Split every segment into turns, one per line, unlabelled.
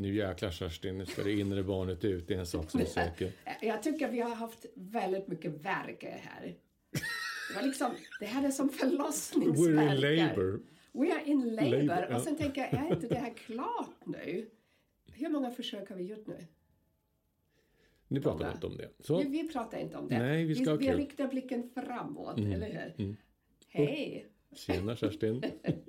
Nu jäklar Kerstin, nu ska det inre barnet ut. Det är en sak som är säker.
Jag tycker vi har haft väldigt mycket verk här. Det, var liksom, det här är som förlossningsverk.
We're in labor.
We are in. Labor,
ja.
Och sen tänker jag, är inte det här klart nu? Hur många försök har vi gjort nu?
Nu pratar vi inte om det. Så,
Vi, vi pratar inte om det.
Nej, vi ska
vi,
kul.
riktar blicken framåt,
Mm,
eller hur?
mm.
Hej!
tjena Kerstin.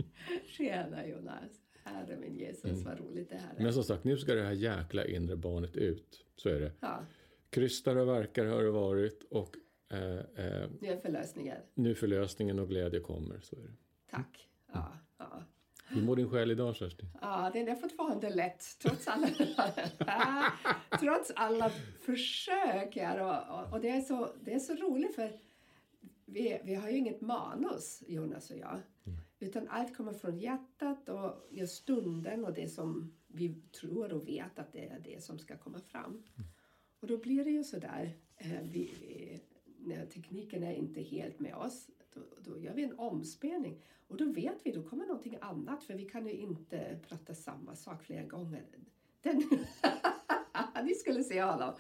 Tjena Jonas! Herre min Jesus, vad roligt det här är.
Mm. Men som sagt, nu ska det här jäkla inre barnet ut. Så är det.
Ja,
Krystar och verkar har det varit och eh, eh,
nu är förlösningen.
nu förlösningen och glädje kommer. Så är det.
Tack. Ja, ja.
Hur mår din själ idag Kerstin?
Ja, den är fortfarande lätt trots alla, trots alla försök här. Och, och, och det, är så, det är så roligt för vi, vi har ju inget manus, Jonas och jag. Utan allt kommer från hjärtat och just stunden och det som vi tror och vet att det är det som ska komma fram. Och då blir det ju sådär, eh, vi, eh, när tekniken är inte helt med oss, då, då gör vi en omspelning. Och då vet vi, då kommer någonting annat för vi kan ju inte prata samma sak flera gånger. Den, ni skulle se honom.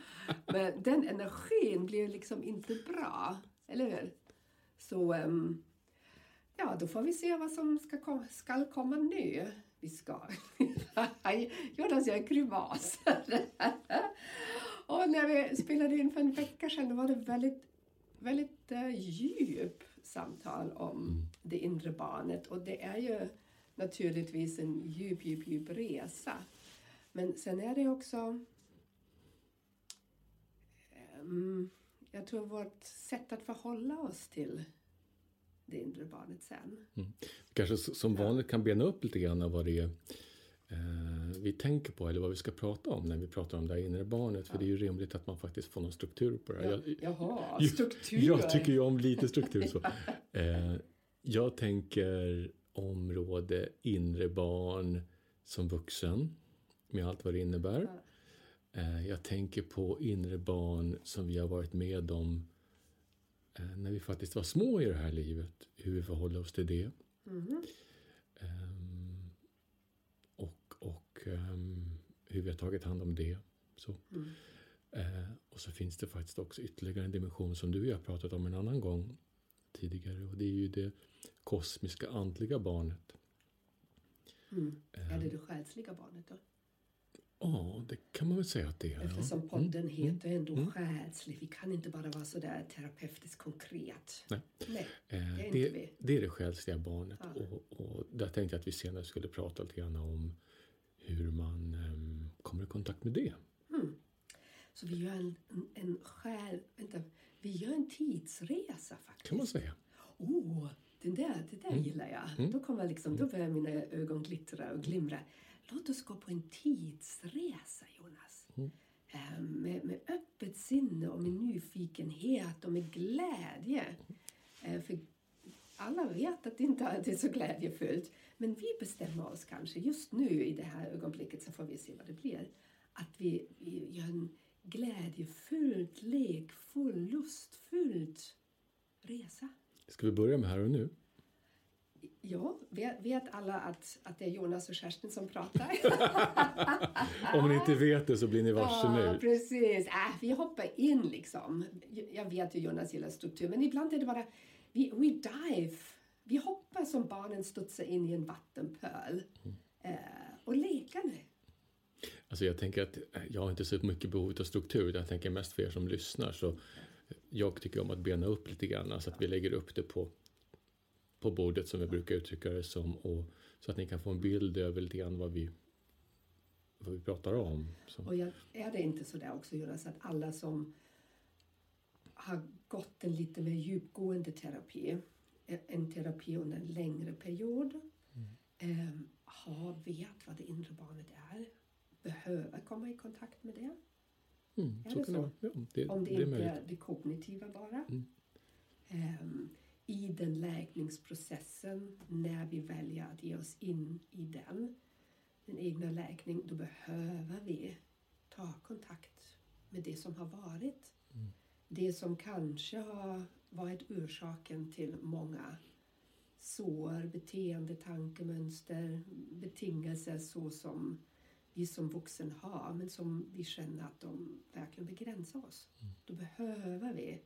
Men den energin blir liksom inte bra, eller hur? Så ehm, ja, då får vi se vad som ska, kom, ska komma nu. Vi ska. Jonas gör en grimas. Och när vi spelade in för en vecka sedan då var det väldigt, väldigt uh, djup samtal om det inre barnet. Och det är ju naturligtvis en djup, djup, djup resa. Men sen är det också... ehm, jag tror vårt sätt att förhålla oss till det inre barnet sen.
Kanske s- som vanligt kan bena upp lite grann vad det är eh, vi tänker på eller vad vi ska prata om när vi pratar om det här inre barnet. För det är ju rimligt att man faktiskt får någon struktur på det här. Jag-
Jaha, struktur.
Jag tycker ju om lite struktur. Så. Eh, jag tänker område inre barn som vuxen med allt vad det innebär. Eh, jag tänker på inre barn som vi har varit med om när vi faktiskt var små i det här livet. Hur vi förhåller oss till det.
Mhm.
Ehm, och och ehm, hur vi har tagit hand om det. Så.
Mm.
Eh, och så finns det faktiskt också ytterligare en dimension som du och jag har pratat om en annan gång tidigare. Och det är ju det kosmiska andliga barnet.
Mm.
Eh,
Är det det själsliga barnet då?
Ja, det kan man väl säga att det är. ja.
Eftersom podden
Mm,
heter ändå
mm.
själslig. Vi kan inte bara vara sådär terapeutiskt konkret.
Nej.
Nej.
Eh,
det är inte
det,
vi.
det är det själsliga barnet.
Ja.
Och, och där tänkte jag att vi senare skulle prata lite grann om hur man ehm, kommer i kontakt med det.
Mm. Så vi gör en, en, en själ... Vänta. Vi gör en tidsresa faktiskt.
Kan man säga.
Oh, den där, det där gillar jag.
Mm.
Då, kommer liksom, då börjar mina ögon glittra och glimra. Låt oss gå på en tidsresa, Jonas.
Mm.
Eh, Med, med öppet sinne och med nyfikenhet och med glädje. Eh, För alla vet att det inte alltid är så glädjefullt. Men vi bestämmer oss kanske just nu i det här ögonblicket så får vi se vad det blir. Att vi, vi gör en glädjefullt, lekfull, lustfylld resa.
Ska vi börja med här och nu?
Ja, vet, vet alla att, att det är Jonas och Kerstin som pratar?
Om ni inte vet det så blir ni varse
Ja,
nu.
precis. Äh, vi hoppar in liksom. Jag vet ju Jonas gillar struktur, men ibland är det bara vi, we dive. Vi hoppar som barnen studsar in i en vattenpöl. Eh, och leker nu.
Alltså jag tänker att eh, jag har inte så mycket behov av struktur. utan Jag tänker mest för er som lyssnar. Så jag tycker om att bena upp lite grann. Så att vi lägger upp det på, på bordet som vi brukar uttrycka det som. Och, så att ni kan få en bild över lite grann vad vi, vad vi pratar om. Så.
Och jag, är det inte så där också Jonas att alla som har gått en lite mer djupgående terapi, en terapi under en längre period, eh, vet vad det inre barnet är, behöver komma i kontakt med det.
Mm,
Är
så
det så?
det. Ja, det,
Om det,
det
inte är det kognitiva bara.
Mm.
Ehm, I den läkningsprocessen, när vi väljer att ge oss in i den, den egna läkning, då behöver vi ta kontakt med det som har varit.
Mm.
Det som kanske har varit orsaken till många sår, beteende, tankemönster, betingelser så som vi som vuxen har, men som vi känner att de verkligen begränsar oss.
Mm.
Då behöver vi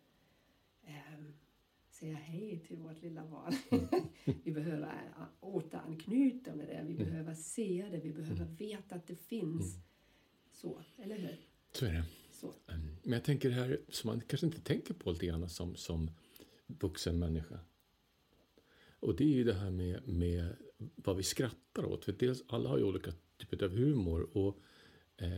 ehm, säga hej till vårt lilla barn. vi behöver återanknyta med det, vi
Mm.
behöver se det, vi behöver veta att det finns. Så, eller hur?
Så är det.
Så.
Mm. Men jag tänker det här som man kanske inte tänker på lite grann som, som vuxen människa. Och det är ju det här med, med vad vi skrattar åt. För dels, alla har ju olika typer av humor. Och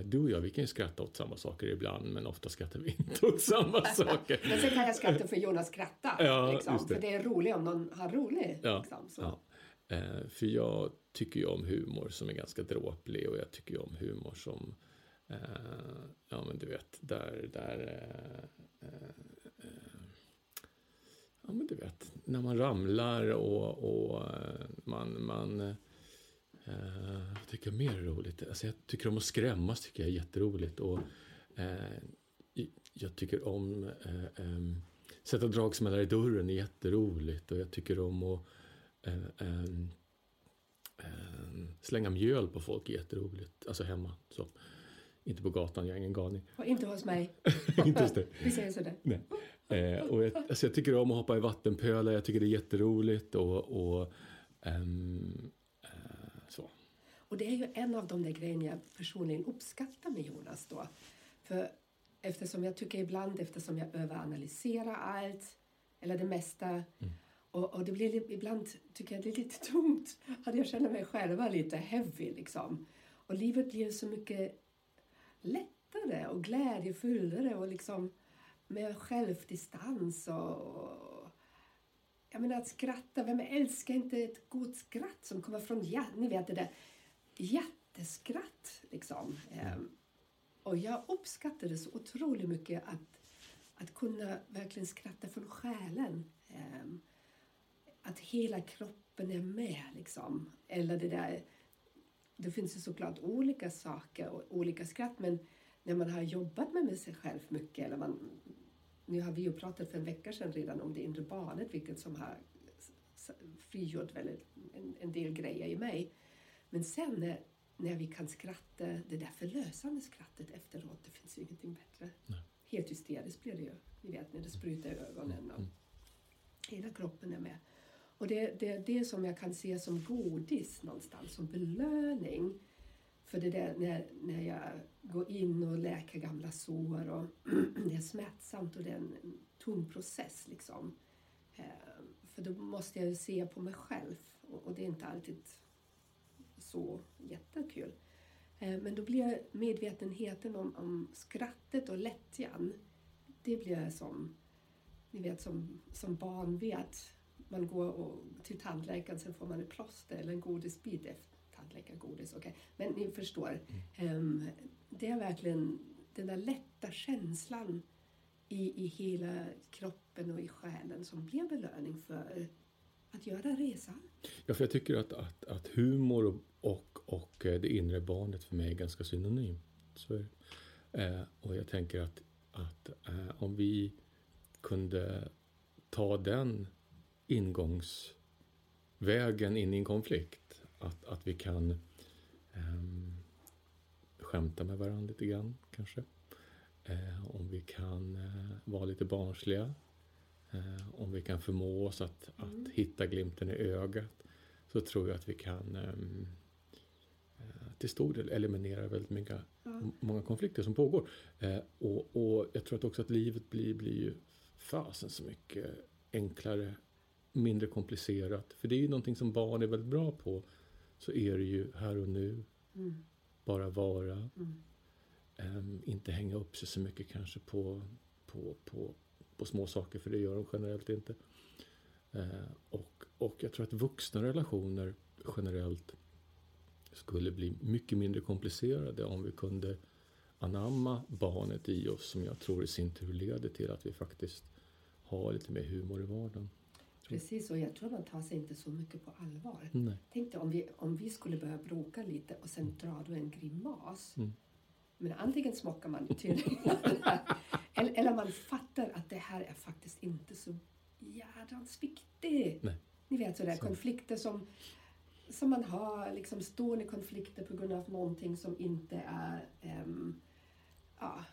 du och jag, vi kan ju skratta åt samma saker ibland, men ofta skrattar vi inte åt samma saker.
Men sen kan jag skratta för Jonas skrattar.
Ja,
liksom,
det.
För det är roligt om någon har roligt.
Ja,
Liksom.
Ja. Eh, för jag tycker ju om humor som är ganska dråplig och jag tycker ju om humor som, eh, ja men du vet, där, där, eh, eh, eh, ja men du vet, när man ramlar och, och eh, man, man eh, vad tycker jag mer är roligt? Alltså jag tycker om att skrämmas, tycker jag är jätteroligt. Och, i- jag tycker om eh, eh, sätta dragsmällar i dörren är jätteroligt och jag tycker om att eh, eh, slänga mjöl på folk är jätteroligt. Alltså hemma. Så. Inte på gatan, jag är ingen galning.
Och inte hos mig.
Inte just det.
Vi säger sådär.
Nej. Och jag, alltså jag tycker om att hoppa i vattenpölar, jag tycker det är jätteroligt och, och så.
Och det är ju en av de där grejerna jag personligen uppskattar med Jonas då. För eftersom jag tycker ibland, eftersom jag överanalyserar allt, eller det mesta, och, och det blir li- ibland, tycker jag det är lite tungt, att jag känner mig själva lite heavy liksom. Och livet blir så mycket lättare och glädjefullare och liksom med självdistans och, och jag menar att skratta, vem älskar inte ett gott skratt som kommer från hjärtat? Ni vet det där jätteskratt liksom. Ehm, och jag uppskattade så otroligt mycket att, att kunna verkligen skratta från själen. Ehm, att hela kroppen är med liksom. Eller det där, det finns ju såklart olika saker och olika skratt men när man har jobbat med, sig själv mycket eller man nu har vi ju pratat för en vecka sedan redan om det inre barnet, vilket som har frigjort väldigt, en, en del grejer i mig. Men sen när, vi kan skratta, det där förlösande skrattet efteråt, det finns ju ingenting bättre.
Nej.
Helt hysteriskt blir det ju. Ni vet när det sprutar i ögonen och
Mm.
hela kroppen är med. Och det, är det som jag kan se som godis någonstans, som belöning. För det där när, när jag går in och läker gamla sår och det är smärtsamt och det är en, tung process liksom. Eh, för då måste jag ju se på mig själv och, och det är inte alltid så jättekul. Eh, men då blir medvetenheten om, om skrattet och lättjan, det blir som, ni vet som, som barn vet. Man går och, till tandläkaren, sen får man ett plåster eller en godisbit efter tandläkargodis. Okay. Men ni förstår, ehm, det är verkligen den där lätta känslan i, i hela kroppen och i själen som blir belöning för att göra resan.
Ja, för jag tycker att, att, att humor och, och, och eh, det inre barnet för mig är ganska synonymt. Så är det. Eh, och jag tänker att, att eh, om vi kunde ta den ingångsvägen in i en konflikt, att, att vi kan eh, skämta med varandra lite grann kanske. Eh, om vi kan eh, vara lite barnsliga. Eh, om vi kan förmå oss att, att hitta glimten i ögat så tror jag att vi kan ehm, eh, till stor del eliminera väldigt mycket,
Ja.
m- många konflikter som pågår. Eh, och, och jag tror att också att livet blir, blir ju fasen så mycket enklare, mindre komplicerat. För det är ju någonting som barn är väldigt bra på. Så är det ju här och nu,
Mm.
bara vara.
Mm.
Ehm, inte hänga upp sig så mycket kanske på, på, på, på små saker, för det gör de generellt inte. Eh, och, och jag tror att vuxna relationer generellt skulle bli mycket mindre komplicerade om vi kunde anamma barnet i oss som jag tror i sin tur leder till att vi faktiskt har lite mer humor i vardagen.
Precis, och jag tror man tar sig inte så mycket på allvar.
Nej.
Tänk dig om vi, om vi skulle börja bråka lite och sen drar du en grimas.
Mm.
Men antingen smockar man till eller, eller man fattar att det här är faktiskt inte så jädrans viktigt.
Nej.
Ni vet sådär
Så.
konflikter som, som man har, liksom stående konflikter på grund av någonting som inte är ehm, ja,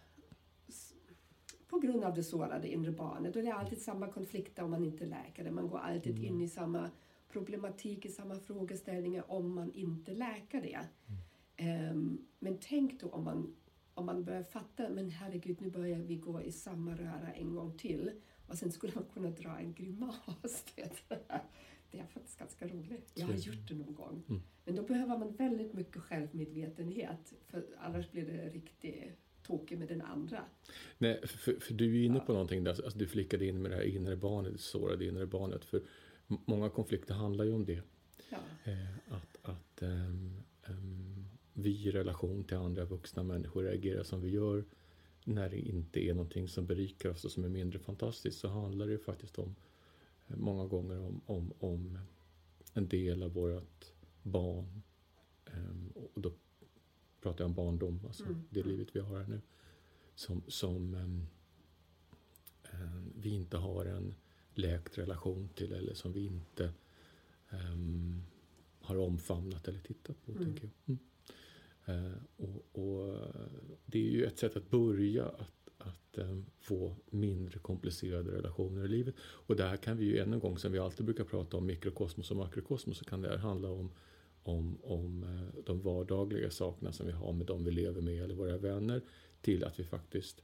på grund av det sårade inre barnet. Och det är alltid samma konflikter om man inte läker det. Man går alltid
Mm.
in i samma problematik, i samma frågeställningar om man inte läker det. Ehm, men tänk då om man, om man börjar fatta, men herregud nu börjar vi gå i samma röra en gång till. Och sen skulle man kunna dra en grimas. Det är faktiskt ganska roligt. Jag har gjort det någon gång.
Mm.
Men då behöver man väldigt mycket självmedvetenhet. För annars blir det riktigt tokigt med den andra.
Nej, för, för du är inne
Ja.
på någonting där, alltså du flickade in med det här inre barnet, det sårade inre barnet. För många konflikter handlar ju om det.
Ja.
Eh, att att ehm, ehm, vi i relation till andra vuxna människor reagerar som vi gör när det inte är någonting som berikar oss och som är mindre fantastiskt så handlar det ju faktiskt om eh, många gånger om, om, om en del av vårt barn. Ehm, och då pratar jag om barndom, alltså
Mm,
det livet vi har här nu. Som, som ehm, ehm, vi inte har en läkt relation till eller som vi inte ehm, har omfamnat eller tittat på.
Mm.
Tänker jag. Mm. Eh, och, och det är ju ett sätt att börja att, att ehm, få mindre komplicerade relationer i livet. Och där kan vi ju än en gång, som vi alltid brukar prata om mikrokosmos och makrokosmos, så kan det här handla om om, om eh, de vardagliga sakerna som vi har med de vi lever med eller våra vänner till att vi faktiskt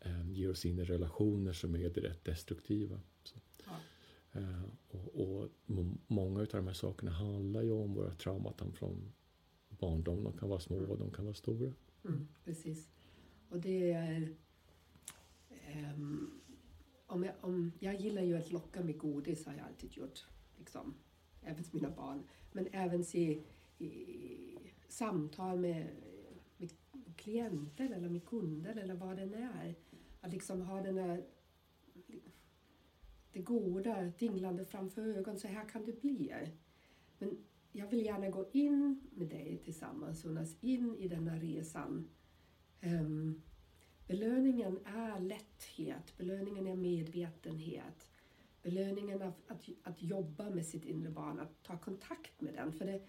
eh, ger oss in i relationer som är direkt destruktiva. Eh, och, och må- många av de här sakerna handlar ju om våra trauman från barndom. De kan vara små och de kan vara stora.
Mm, precis. Och det är... Um, om jag, om, jag gillar ju att locka med godis, har jag alltid gjort. Liksom, även mina barn. Men även se i, samtal med, med klienter eller med kunder eller vad det än är. Att liksom ha den där det goda dinglande framför ögonen. Så här kan det bli. Men jag vill gärna gå in med dig tillsammans, Jonas, in i denna resan. Ehm, belöningen är lätthet, belöningen är medvetenhet. Belöningen av att, att jobba med sitt inre barn, att ta kontakt med den. För det,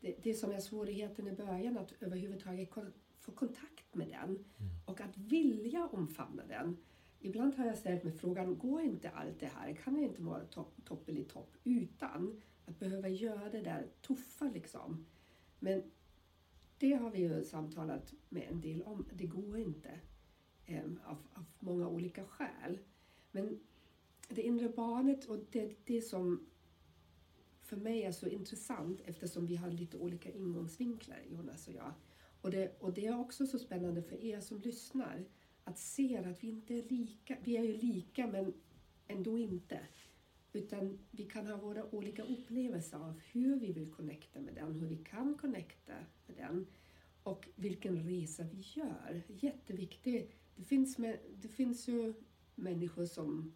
det, det som är svårigheten i början, att överhuvudtaget kon- få kontakt med den och att vilja omfamna den. Ibland har jag ställt mig frågan, går inte allt det här? Kan jag inte vara topp, toppen i topp utan att behöva göra det där tuffa liksom? Men det har vi ju samtalat med en del om. Det går inte eh, av, av många olika skäl. Men det inre barnet och det, det som för mig är så intressant eftersom vi har lite olika ingångsvinklar, Jonas och jag. Och det, och det är också så spännande för er som lyssnar att se att vi inte är lika. Vi är ju lika men ändå inte. Utan vi kan ha våra olika upplevelser av hur vi vill connecta med den, hur vi kan connecta med den och vilken resa vi gör. Jätteviktigt. Det finns, med, det finns ju människor som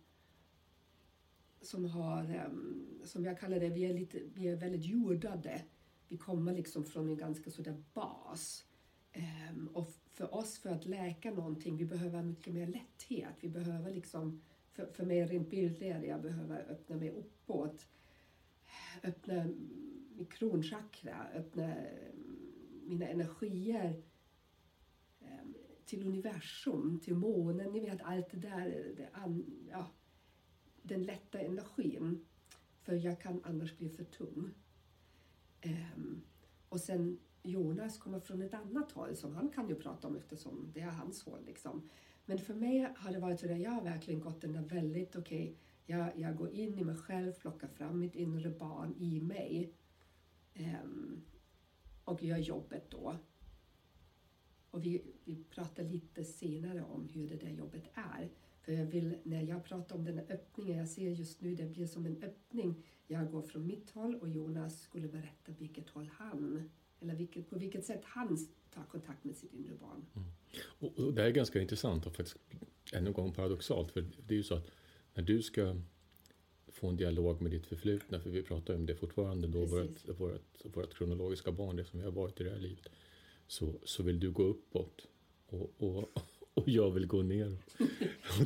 som har, ehm, som jag kallar det, vi är, lite, vi är väldigt jordade. Vi kommer liksom från en ganska sådär bas. Ehm, och för oss, för att läka någonting, vi behöver mycket mer lätthet. Vi behöver liksom, för, för mig rent bildligt, jag behöver öppna mig uppåt. Öppna min kronchakra, öppna mm, mina energier ehm, till universum, till månen. Ni vet allt det där, det an, ja, den lätta energin. För jag kan annars bli för tung. Um, och sen Jonas kommer från ett annat håll som han kan ju prata om eftersom det är hans håll. Liksom. Men för mig har det varit så att jag har verkligen gått den där väldigt okej, jag, jag går in i mig själv, plockar fram mitt inre barn i mig um, och gör jobbet då. Och vi, vi pratar lite senare om hur det där jobbet är. För jag vill, när jag pratar om den här öppningen, jag ser just nu det blir som en öppning. Jag går från mitt håll och Jonas skulle berätta vilket håll han eller vilket, på vilket sätt han tar kontakt med sitt inre barn.
Mm. Och, och, det är ganska intressant och faktiskt ännu en gång paradoxalt. För det är ju så att när du ska få en dialog med ditt förflutna, för vi pratar ju om det fortfarande då, vårt, vårt, vårt kronologiska barn, det som vi har varit i det här livet, så, så vill du gå uppåt och, och, och jag vill gå ner.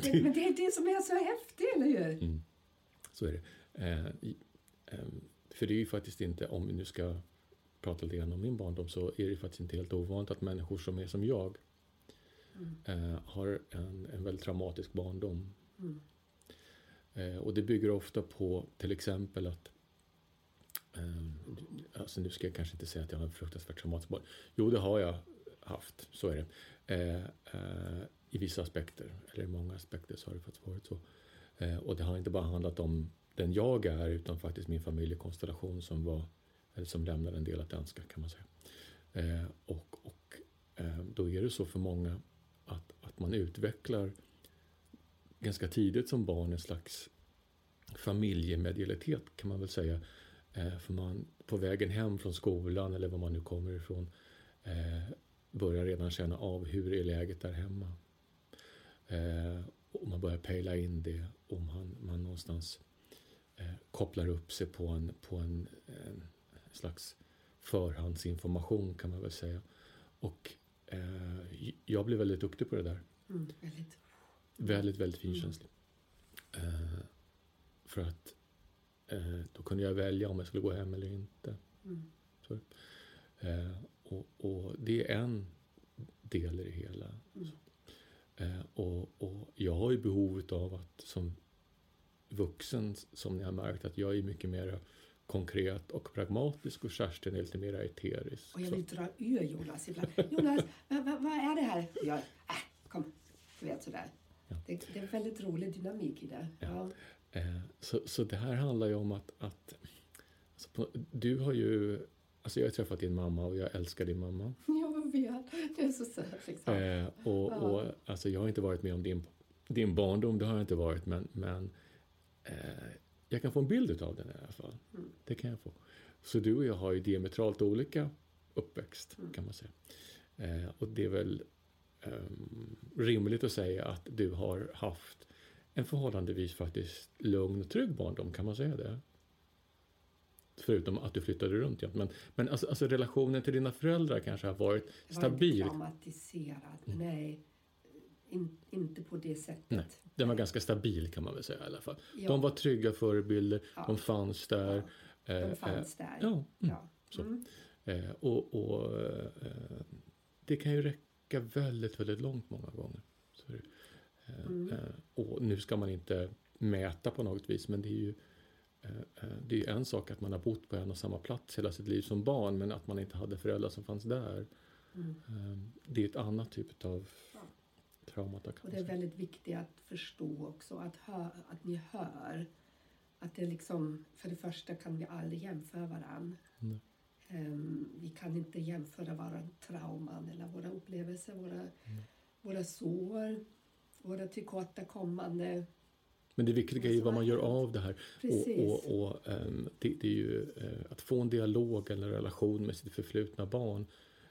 det, men det är det som är så häftigt, eller hur?
Mm, så är det. Eh, eh, för det är ju faktiskt inte, om vi nu ska prata lite grann om min barndom, så är det faktiskt inte helt ovanligt att människor som är som jag mm. eh, har en, en väldigt traumatisk barndom. Mm. Eh, och det bygger ofta på till exempel att eh, Alltså nu ska jag kanske inte säga att jag har en fruktansvärt traumatisk barndom. Jo, det har jag haft, så är det. Eh, eh, I vissa aspekter, eller i många aspekter så har det faktiskt varit så. Eh, och det har inte bara handlat om den jag är utan faktiskt min familjekonstellation som var eller som lämnar en del att önska kan man säga. Eh, och och eh, då är det så för många att, att man utvecklar ganska tidigt som barn en slags familjemedialitet kan man väl säga. Eh, för man på vägen hem från skolan eller var man nu kommer ifrån eh, börjar redan känna av hur är läget där hemma. Eh, och man börjar pejla in det och man, man någonstans eh, kopplar upp sig på en, på en, en slags förhandsinformation kan man väl säga. Och eh, jag blev väldigt duktig på det där.
Mm, väldigt.
Väldigt, väldigt finkänslig. Mm. Eh, för att eh, då kunde jag välja om jag skulle gå hem eller inte. Mm. Så, eh, och, och, det är en del i det hela. Mm. Eh, och, och, jag har ju behov av att som vuxen, som ni har märkt, att jag är mycket mer konkret och pragmatisk och Kerstin är lite mer eterisk.
Och jag vill dra ur Jonas ibland. Jonas, vad, vad, vad, är det här? Jag, äh, kom, du vet sådär. Ja. Det, det, är en väldigt rolig dynamik i det. Ja.
ja. Eh, så, så det här handlar ju om att, att alltså på, du har ju Alltså jag har träffat din mamma och jag älskar din mamma.
Jag vet, du är så söt liksom.
Eh, och, och, alltså jag har inte varit med om din, din barndom, det har jag inte varit, men, men eh, jag kan få en bild av den i alla fall. Mm. Det kan jag få. Så du och jag har ju diametralt olika uppväxt mm. kan man säga. Eh, och det är väl um, rimligt att säga att du har haft en förhållandevis faktiskt lugn och trygg barndom, kan man säga det? Förutom att du flyttade runt jämt. Men, men alltså, alltså, relationen till dina föräldrar kanske har varit stabil?
Jag var inte traumatiserad, mm. nej. In, inte på det sättet.
Nej, den var ganska stabil kan man väl säga i alla fall. Ja. De var trygga förebilder, ja. de fanns där.
Ja. De eh, fanns där.
Ja, mm. Mm. Eh, och, och eh, det kan ju räcka väldigt, väldigt långt många gånger. Eh, mm. Eh, och nu ska man inte mäta på något vis, men det är ju eh, det är en sak att man har bott på en och samma plats hela sitt liv som barn, men att man inte hade föräldrar som fanns där. Det är ett annat typ av traumata.
Och det är väldigt viktigt att förstå också, att, hör, att ni hör. Att det liksom, för det första kan vi aldrig jämföra varandra. Mm. Um, vi kan inte jämföra våra trauman eller våra upplevelser, våra, mm. våra sår, våra tillkortakommande.
Men det viktiga är ju vad man gör av det här. Precis. Och, och, och um, det, det, är ju uh, att få en dialog eller en relation med sitt förflutna barn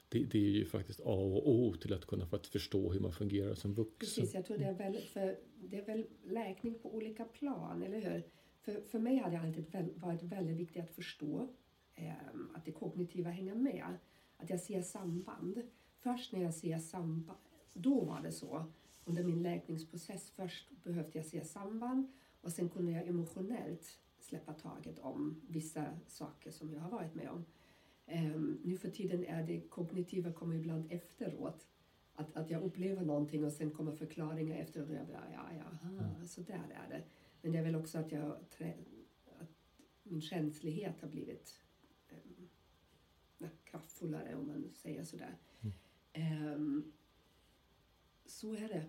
det, det, är ju faktiskt A och O till att kunna förstå hur man fungerar som vuxen.
Precis, jag tror det är väl, för det är väl läkning på olika plan, eller hur? För, för mig har det alltid varit väldigt viktigt att förstå eh, att det kognitiva hänger med. Att jag ser samband. Först när jag ser samband, då var det så. Under min läkningsprocess först behövde jag se samband och sen kunde jag emotionellt släppa taget om vissa saker som jag har varit med om. Um, nu för tiden är det kognitiva kommer ibland efteråt. Att, att jag upplever någonting och sen kommer förklaringar efteråt och jag bara, ja, ja, aha, mm. så där är det. Men det är väl också att, jag, att min känslighet har blivit um, kraftfullare om man säger sådär. Mm. Um, så är det.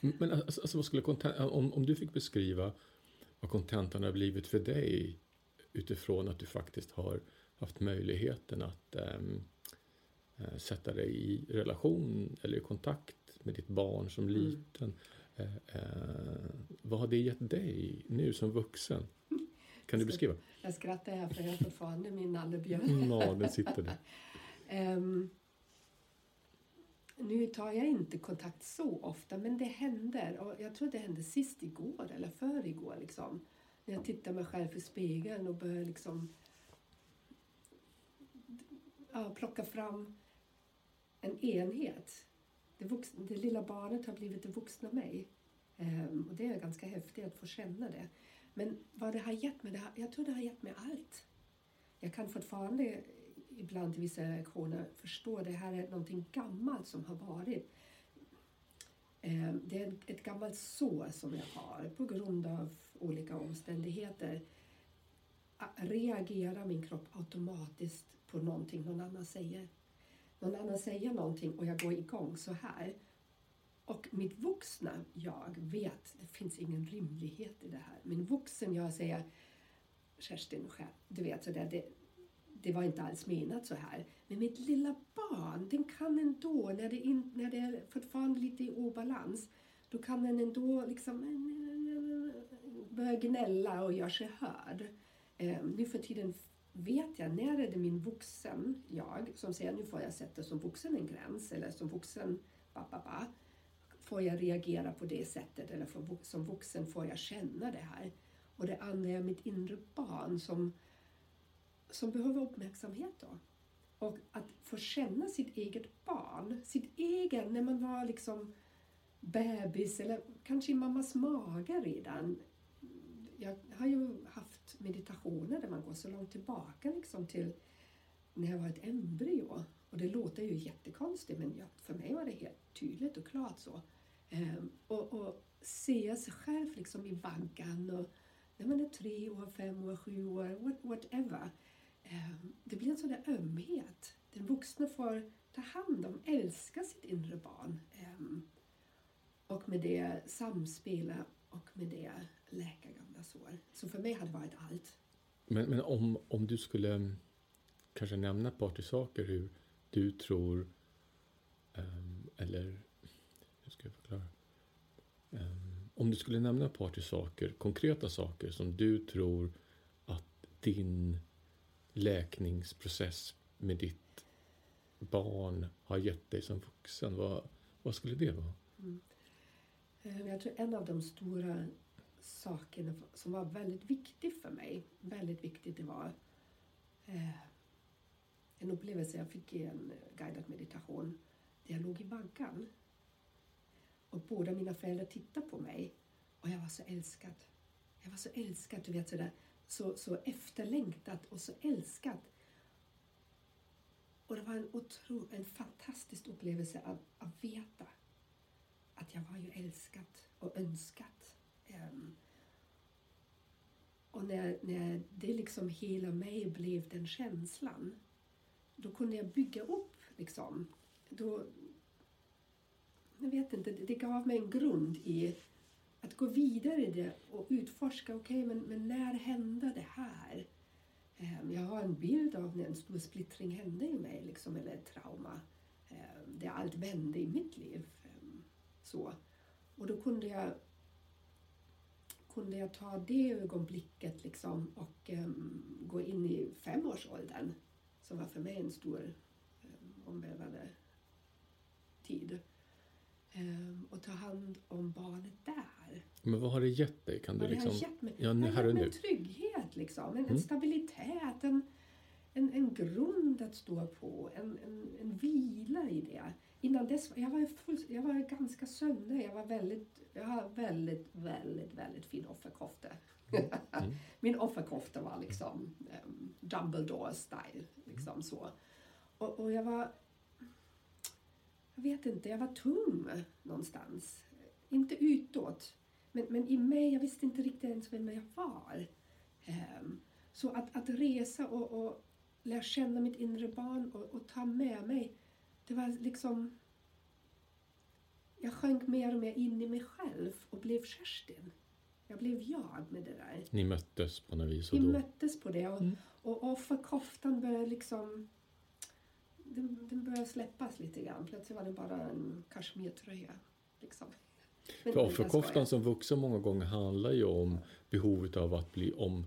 Men alltså, alltså vad skulle om, om du fick beskriva vad kontentan har blivit för dig utifrån att du faktiskt har haft möjligheten att ähm, sätta dig i relation eller i kontakt med ditt barn som mm. liten. Mm. Äh, vad har det gett dig nu som vuxen? Kan du beskriva?
Jag skrattar här för jag har fortfarande min nallebjörn.
Ja, den sitter där.
Ehm, nu tar jag inte kontakt så ofta, men det händer. Och jag tror det hände sist igår eller för igår liksom. När jag tittar mig själv i spegeln och börjar liksom ja, plocka fram en enhet. Det, vuxna, det lilla barnet har blivit det vuxna mig. Ehm, och det är ganska häftigt att få känna det. Men vad det har gett mig, det har, jag tror det har gett mig allt. Jag kan fortfarande ibland i vissa reaktioner förstå det här är någonting gammalt som har varit. Ehm, det är ett gammalt sår som jag har på grund av olika omständigheter. Reagerar min kropp automatiskt på någonting någon annan säger. Någon annan säger någonting och jag går igång så här. Och mitt vuxna jag vet, det finns ingen rimlighet i det här. Min vuxen jag säger, Kerstin, du vet sådär, det, det var inte alls menat så här. Men mitt lilla barn, den kan ändå, när det, in, när det är fortfarande lite i obalans, då kan den ändå liksom börja gnälla och göra sig hörd. Eh, nu för tiden vet jag när är det min vuxen jag som säger nu får jag sätta som vuxen en gräns eller som vuxen ba, ba, ba, får jag reagera på det sättet eller för, som vuxen får jag känna det här. Och det andra är mitt inre barn som, som behöver uppmärksamhet då. Och att få känna sitt eget barn, sitt eget, när man var liksom bebis eller kanske i mammas mage redan. Jag har ju haft meditationer där man går så långt tillbaka liksom till när jag var ett embryo. Och det låter ju jättekonstigt men för mig var det helt tydligt och klart så. Ehm, och, och se sig själv liksom i vaggan och när man är tre år, fem år, sju år, whatever. Ehm, det blir en sån där ömhet. Den vuxna får ta hand om, älska sitt inre barn. Ehm, och med det samspela och med det läka gamla sår. Så för mig har det varit allt.
Men, men om, om du skulle kanske nämna ett par till saker hur du tror um, eller hur ska jag förklara? Um, om du skulle nämna ett par till saker, konkreta saker som du tror att din läkningsprocess med ditt barn har gett dig som vuxen, vad, vad skulle det vara? Mm.
Eh, jag tror en av de stora sakerna som var väldigt viktig för mig, väldigt viktigt, det var eh, en upplevelse jag fick i en guidad meditation där jag låg i vaggan. Och båda mina föräldrar tittade på mig och jag var så älskad. Jag var så älskad, du vet sådär, så, så efterlängtad och så älskad. Och det var en, otro, en fantastisk upplevelse att, att veta att jag var ju älskad och önskad. Um, och när, när det liksom hela mig blev den känslan, då kunde jag bygga upp liksom. Då, jag vet inte, det gav mig en grund i att gå vidare i det och utforska, okej, okay, men, men när hände det här? Ehm, jag har en bild av när en stor splittring hände i mig, liksom, eller ett trauma. Ehm, där allt vände i mitt liv. Så. Och då kunde jag, kunde jag ta det ögonblicket liksom och um, gå in i femårsåldern som var för mig en stor um, omvälvande tid. Um, och ta hand om barnet där.
Men vad har det gett dig? Kan
vad
du liksom...
har gett mig?
Ja, har
gett mig en trygghet, liksom. en, mm. en stabilitet, en, en, en grund att stå på, en, en, en vila i det innan dess jag var full, jag var ganska sönder. Jag var väldigt, jag har väldigt, väldigt, väldigt fin offerkofta. Mm. Min offerkofta var liksom um, Dumbledore style. Liksom mm. så. Och, och, jag var, jag vet inte, jag var tung någonstans. Inte utåt, men, men i mig, jag visste inte riktigt ens vem jag var. Um, så att, att resa och, och lära känna mitt inre barn och, och ta med mig det var liksom... Jag sjönk mer och mer in i mig själv och blev Kerstin. Jag blev jag med det där.
Ni möttes på något vis?
Vi då... möttes på det och, mm. och offerkoftan började liksom... Den, den började släppas lite grann. Plötsligt var det bara en kashmirtröja. Liksom.
För offerkoftan som vuxen många gånger handlar ju om behovet av att bli om,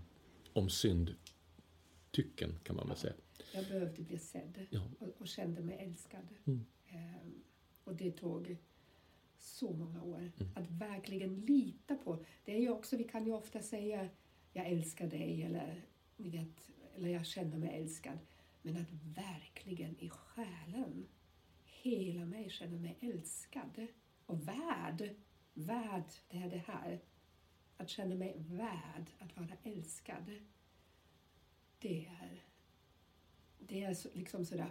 om syndtycken kan man väl säga.
Jag behövde bli sedd.
Ja.
Och, och kände mig älskad.
Mm.
Ehm, och det tog så många år
Mm.
att verkligen lita på. Det är ju också, vi kan ju ofta säga jag älskar dig eller ni vet, eller jag känner mig älskad. Men att verkligen i själen, hela mig känner mig älskad och värd. Värd, det är det här. Att känna mig värd att vara älskad. Det är, det är liksom sådär,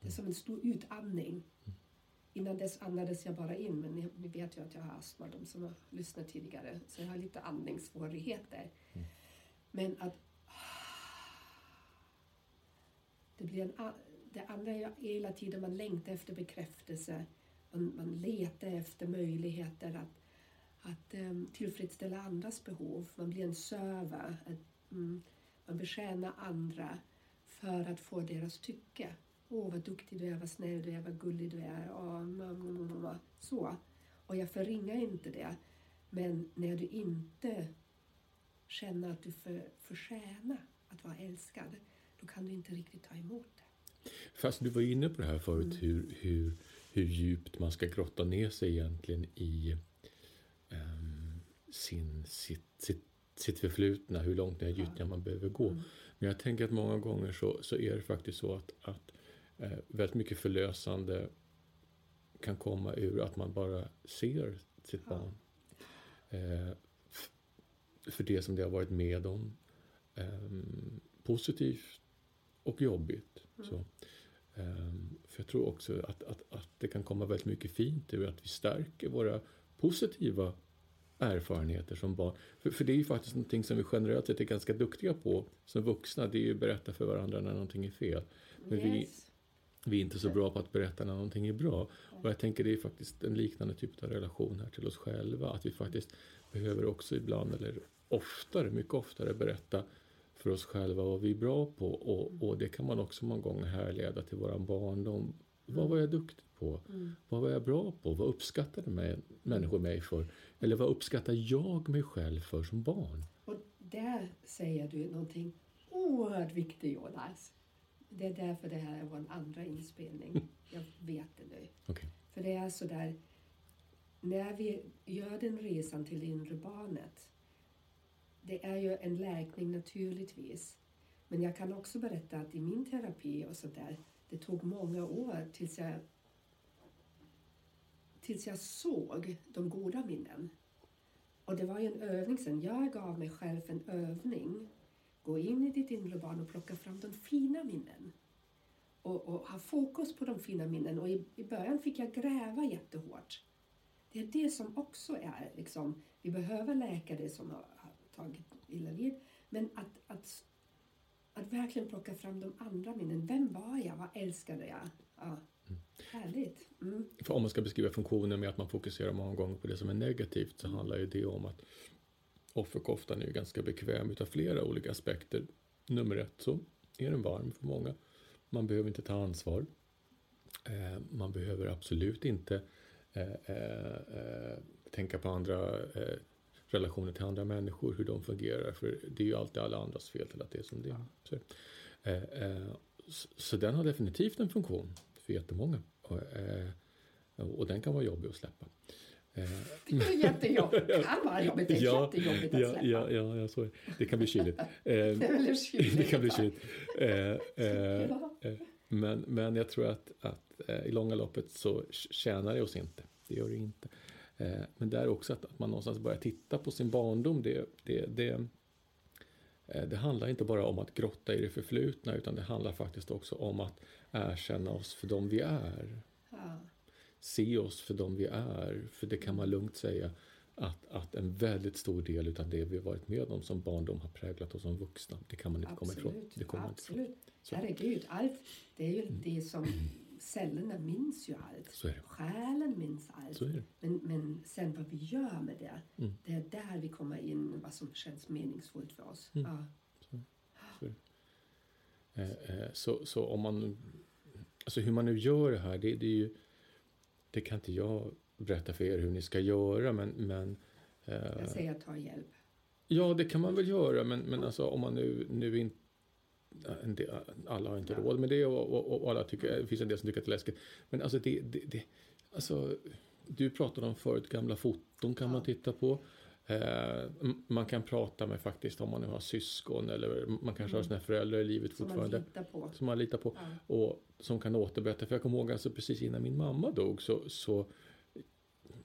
det är som en stor utandning. Innan dess andades jag bara in, men ni, vet ju att jag har astma, de som har lyssnat tidigare, så jag har lite andningssvårigheter. Men att det blir en, det andra är hela tiden man längtar efter bekräftelse. Man, man letar efter möjligheter att, att um, tillfredsställa andras behov. Man blir en server. Att, mm, man betjänar andra för att få deras tycke. Åh, vad duktig du är, vad snäll du är, vad gullig du är. Åh, mm, mm, mm, mm. Så. Och jag förringar inte det. Men när du inte känner att du för, förtjänar att vara älskad, då kan du inte riktigt ta emot det.
Fast du var inne på det här förut, hur, hur, hur djupt man ska grotta ner sig egentligen i ehm, sin, sitt, sitt, sitt förflutna, hur långt ner i gyttjan man behöver gå. Men jag tänker att många gånger så, så är det faktiskt så att, att eh, väldigt mycket förlösande kan komma ur att man bara ser sitt
Ja.
barn. Eh, för det som det har varit med om. ehm, positivt och jobbigt. Så. Ehm, för jag tror också att, att, att det kan komma väldigt mycket fint ur att vi stärker våra positiva erfarenheter som barn. För, för det är ju faktiskt någonting som vi generellt sett är ganska duktiga på som vuxna. Det är ju att berätta för varandra när någonting är fel. Men
Yes.
Vi är inte så bra på att berätta när någonting är bra. Och jag tänker det är faktiskt en liknande typ av relation här till oss själva. Att vi faktiskt behöver också ibland, eller oftare, mycket oftare berätta för oss själva vad vi är bra på. Och, och det kan man också många gånger härleda till våran barndom. Vad var jag duktig på?
Mm.
Vad var jag bra på? Vad uppskattade mig, människor mig för? Eller vad uppskattar jag mig själv för som barn?
Och där säger du någonting oerhört viktigt, Jonas. Det är därför det här är vår andra inspelning. Jag vet det nu.
Okej.
För det är så där, när vi gör den resan till det inre barnet, det är ju en läkning naturligtvis. Men jag kan också berätta att i min terapi och så där, det tog många år tills jag, tills jag såg de goda minnen. Och det var ju en övning sen. Jag gav mig själv en övning. Gå in i ditt inre barn och plocka fram de fina minnen. Och, och ha fokus på de fina minnen. Och i, i början fick jag gräva jättehårt. Det är det som också är liksom, vi behöver läka det som har, har tagit illa vid. Men att, att, att verkligen plocka fram de andra minnen. Vem var jag? Vad älskade jag? Ja, Härligt. Mm.
För om man ska beskriva funktionen med att man fokuserar många gånger på det som är negativt så handlar ju det om att offerkoftan är ju ganska bekväm utav flera olika aspekter. Nummer ett så är den varm för många. Man behöver inte ta ansvar. Eh, man behöver absolut inte eh, eh, tänka på andra relationer till andra människor, hur de fungerar. För det är ju alltid alla andras fel till att det är som det är. Så, den har definitivt en funktion för jättemånga. Och den kan vara jobbig att släppa.
Det är jättejobbigt. Det kan vara jobbigt. Det är jättejobbigt att
ja,
släppa.
ja, ja, ja, så det. kan bli kyligt. Eh,
Det är väldigt kyligt.
det kan bli kyligt.
Ja.
men, men jag tror att, att eh, i långa loppet så tjänar det oss inte. Det gör det inte. Eh, men där också att, att man någonstans börjar titta på sin barndom. Det, det, det, det handlar inte bara om att grotta i det förflutna utan det handlar faktiskt också om att erkänna oss för dem vi är.
Ja.
Se oss för dem vi är. För det kan man lugnt säga att, att en väldigt stor del av det vi har varit med om som barndom har präglat oss som vuxna. Det kan man inte komma ifrån.
Absolut.
Det kommer man inte ifrån.
Absolut.
Så.
Herregud, allt. Det är ju det som... Cellerna minns ju allt.
Så.
Själen minns allt.
Så.
Men, men sen vad vi gör med det,
Mm.
det är där vi kommer in vad som känns meningsfullt för oss.
Mm.
Ja.
Så, det. Eh, eh, så, så om man... Alltså hur man nu gör det här, det, det är ju... Det kan inte jag berätta för er hur ni ska göra, men... men eh,
Jag säger ta hjälp.
Ja, det kan man väl göra, men, men alltså, om man nu, nu inte alla har inte råd med det och, och, och, alla tycker, det finns en del som tycker att det är läskigt. Men alltså det, det, det alltså, du pratade om förut, gamla foton kan man titta på. Eh, man kan prata med faktiskt om man nu har syskon eller man kanske har sina föräldrar i livet
Som man
fortfarande.
litar på.
Som man litar på.
Ja.
Och som kan återberätta. För jag kommer ihåg alltså precis innan min mamma dog så, så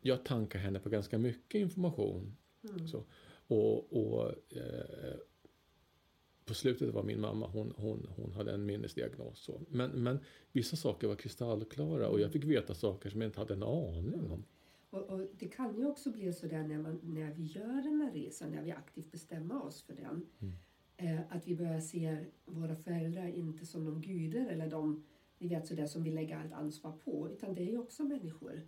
jag tankade henne på ganska mycket information.
Mm.
Så. Och, och eh, på slutet var min mamma, hon, hon, hon hade en minnesdiagnos. Så. Men, men vissa saker var kristallklara och jag fick veta saker som jag inte hade en aning om.
Och, och det kan ju också bli så där när, man, när vi gör den här resan, när vi aktivt bestämmer oss för den. Eh, att vi börjar se våra föräldrar inte som de gudar eller de ni vet sådär som vi lägger allt ansvar på. Utan det är ju också människor.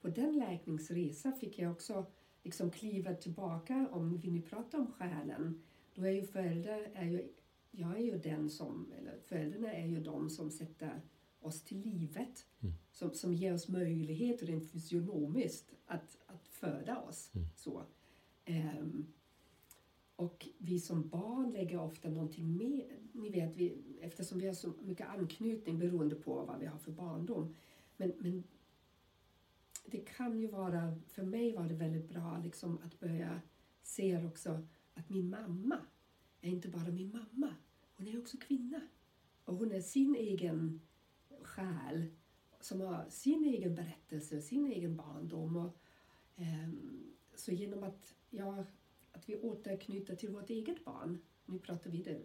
På den läkningsresan fick jag också liksom kliva tillbaka, om vi nu pratar om själen. Då är ju föräldrar, är ju, jag är ju den som, eller föräldrarna är ju de som sätter oss till livet. Som, som ger oss möjlighet rent fysionomiskt att, att föda oss. Så. Ehm, och vi som barn lägger ofta någonting med. Ni vet, vi, eftersom vi har så mycket anknytning beroende på vad vi har för barndom. Men, men det kan ju vara, för mig var det väldigt bra liksom, att börja se också att min mamma är inte bara min mamma. Hon är också kvinna. Och hon är sin egen själ som har sin egen berättelse, sin egen barndom. Och, ehm, så genom att, ja, att vi återknyter till vårt eget barn, nu pratar vi det,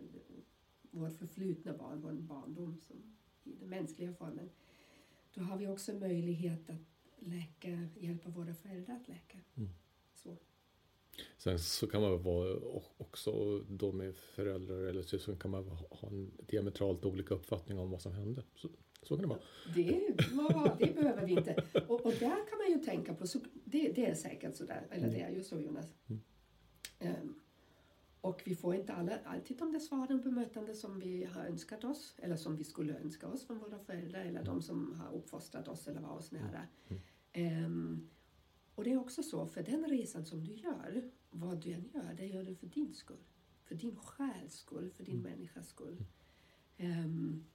vårt förflutna barn, vår barndom som, i den mänskliga formen, då har vi också möjlighet att läka, hjälpa våra föräldrar att läka. Så.
Sen så kan man vara också då med föräldrar eller syskon kan man ha en diametralt olika uppfattning om vad som hände. Så, så kan det vara.
Det, var, det behöver vi inte. Och, och där kan man ju tänka på, så det, det är säkert så där, eller det är ju så Jonas. Ehm, och vi får inte alla, alltid de där svaren och bemötande som vi har önskat oss eller som vi skulle önska oss från våra föräldrar eller de som har uppfostrat oss eller var oss nära. Ehm, och det är också så, för den resan som du gör, vad du än gör, det gör du för din skull. För din själs skull, för din människas skull. Ehm,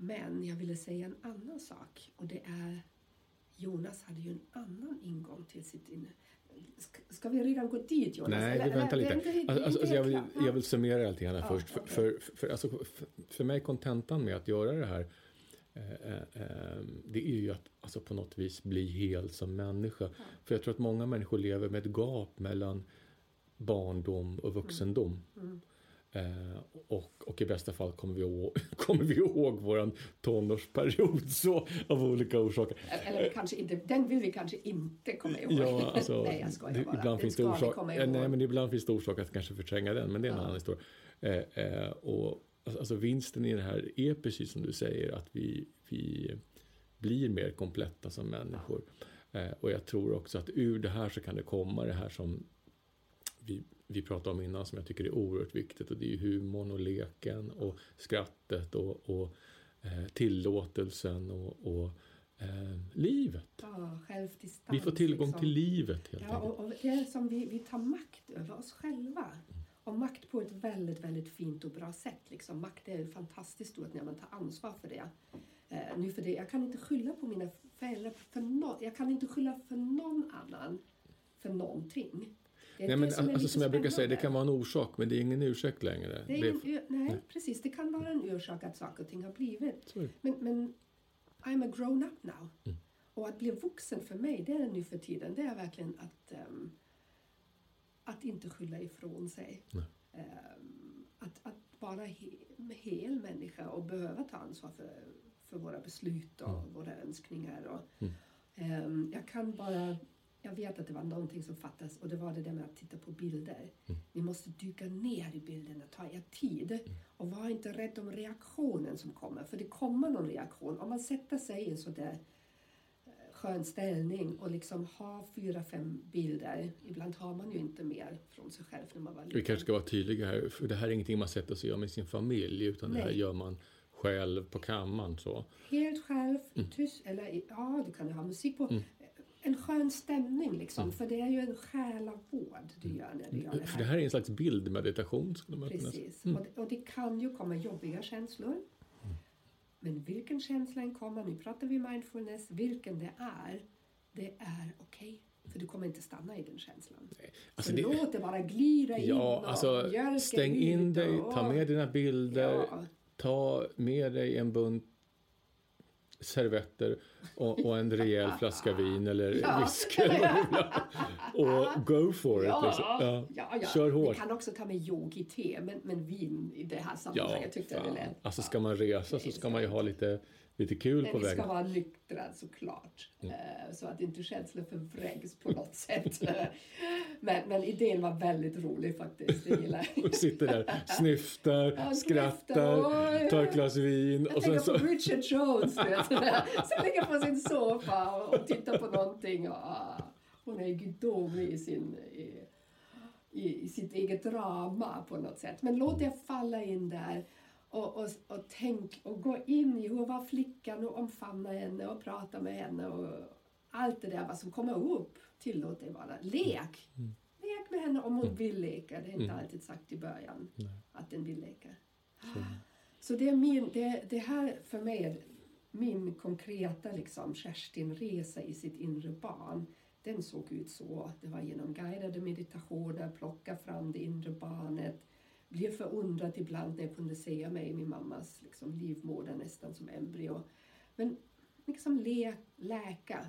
men jag ville säga en annan sak och det är Jonas hade ju en annan ingång till sitt inne. Ska, ska vi redan gå dit Jonas?
Nej,
Eller-
vi väntar lite. Alltså, alltså, jag, vill, jag vill summera allting här
Ja,
först. För,
okej.
för, för, alltså, för, för mig kontentan med att göra det här eh, eh, eh, det är ju att alltså, på något vis bli hel som människa. För jag tror att många människor lever med ett gap mellan barndom och vuxendom.
Mm.
Eh, och, och i bästa fall kommer vi ihåg, kommer vi ihåg vår tonårsperiod så, av olika orsaker.
Eller kanske inte, den vill vi kanske inte komma ihåg.
Ja, alltså,
nej, jag skojar bara.
ibland
Den
finns det orsak, eh, nej, men ibland finns det orsak att kanske förtränga den, men det är en
Ja.
annan historia. Eh, eh, och, alltså vinsten i det här är precis som du säger, att vi, vi blir mer kompletta som människor. Eh, och jag tror också att ur det här så kan det komma det här som vi, vi pratade om innan, som jag tycker är oerhört viktigt, och det är ju humorn och leken och skrattet och, och eh, tillåtelsen och, och eh, livet.
Ja.
Vi får tillgång
liksom.
till livet helt
Ja,
enkelt.
och, och det är som vi, vi tar makt över oss själva. Och makt på ett väldigt, väldigt fint och bra sätt. Liksom. Makt är fantastiskt ord när man tar ansvar för det. Eh, nu för det. Jag kan inte skylla på mina föräldrar. För no, jag kan inte skylla för någon annan för någonting.
Nej, men,
som
alltså, som jag brukar säga, det kan vara en orsak, men det är ingen ursäkt längre.
Det är
Det
ingen,
är-
ö- nej, precis. Det kan vara en orsak att saker och ting har blivit. Men, men I'm a grown up now.
Mm.
Och att bli vuxen för mig, det är nu för tiden, det är verkligen att, ehm, att inte skylla ifrån sig.
Nej.
Ehm, att, att vara he, hel människa och behöva ta ansvar för, för våra beslut och
Mm.
våra önskningar. Och,
Mm.
ehm, jag kan bara... Jag vet att det var någonting som fattas och det var det där med att titta på bilder.
Mm.
Ni måste dyka ner i bilderna, ta er tid och var inte rädd om reaktionen som kommer, för det kommer någon reaktion. Om man sätter sig i en sådär eh, skön ställning och liksom har fyra, fem bilder, ibland har man ju inte mer från sig själv när man var
Vi
liten.
kanske ska vara tydliga här, för det här är ingenting man sätter sig och gör med sin familj, utan det här
Nej.
gör man själv på kammaren. Så.
Helt själv,
Mm.
tyst, eller ja, du kan ju ha musik på. En skön stämning liksom. För det är ju en själavård du gör när du gör det
Mm. För
här.
det här är en slags bildmeditation skulle man.
Precis. Och, det, och det kan ju komma jobbiga känslor. Men vilken känsla än kommer, nu pratar vi mindfulness, vilken det är, det är okej. För du kommer inte stanna i den känslan.
Alltså
så
det-
låt det bara glida in
Ja,
och
alltså stäng in dig,
och-
ta med dina bilder,
Ja.
ta med dig en bunt servetter och, och en rejäl flaska vin eller
Ja.
whisky. Och go for it.
Ja,
Liksom.
ja, ja.
Kör hårt.
Vi kan också ta med yogi-te, men, men vin i det här sammanhanget
Ja,
tyckte jag det lät.
Alltså ska man resa så ska man ju ha lite, lite kul på
vi ska
vägen.
vara nyktra såklart.
Mm.
Eh, Så att inte känslor förvrängs på något sätt. men, men idén var väldigt rolig faktiskt. Det gillar jag.
Och sitter där, snyftar,
Ja,
skrattar,
oj.
tar ett glas vin
Jag
och
tänker på
så...
Richard Jones. Som ligger på sin soffa och, och tittar på någonting. Och, ah, hon är gudomlig i, sin, i, i, sitt eget drama på något sätt. Men låt det falla in där. Och, och, och tänk och gå in i hur var flickan och omfamna henne och prata med henne. Och allt det där vad som kommer upp, tillåt det vara. Lek! Lek med henne om hon vill leka. Det är inte alltid sagt i början att den vill leka. Så det är min, det, det här för mig är min konkreta liksom Kerstin-resa i sitt inre barn. Den såg ut så. Det var genom guidade meditationer, plocka fram det inre barnet. Blev förundrad ibland när jag kunde se mig i min mammas liksom, livmoder nästan som embryo. Men liksom le, läka.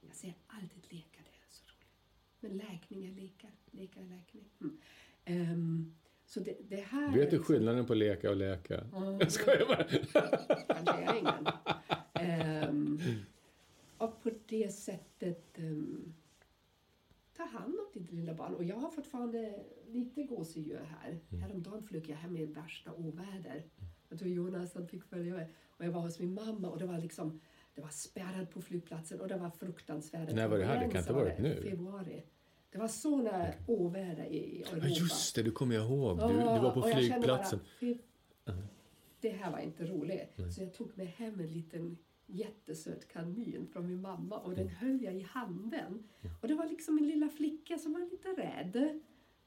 Jag säger alltid leka, det är så roligt. Men läkning är leka, leka är läkning. Mm. Ehm, så det, det här är
Vet du
liksom-
skillnaden på leka och läka?
Mm.
Jag skojar bara.
kanske är ingen. Ehm, och på det sättet um, ta hand om ditt lilla barn. Och jag har fortfarande lite gåshud här. Häromdagen flög jag hem i värsta oväder. Jag tror Jonas han fick följa med. Och jag var hos min mamma och det var liksom det var spärrat på flygplatsen och det var fruktansvärt.
När var det här? Det kan inte ha varit nu.
Februari. Det var såna oväder i Europa.
Ja, just det, du kommer jag ihåg. Du, du var på flygplatsen.
Bara, fy, det här var inte roligt. Så jag tog med hem en liten jättesöt kanin från min mamma och den höll jag i handen. Och det var liksom en lilla flicka som var lite rädd.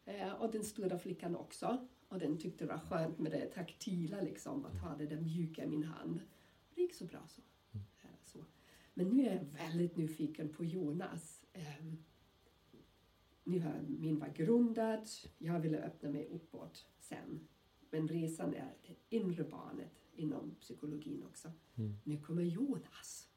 Eh, och den stora flickan också. Och den tyckte det var skönt med det taktila liksom, att ha det där mjuka i min hand. Och det gick så bra så. Eh, så. Men nu är jag väldigt nyfiken på Jonas. Ehm, nu har min var grundad. Jag ville öppna mig uppåt sen. Men resan är det inre barnet inom psykologin också. Nu kommer Jonas.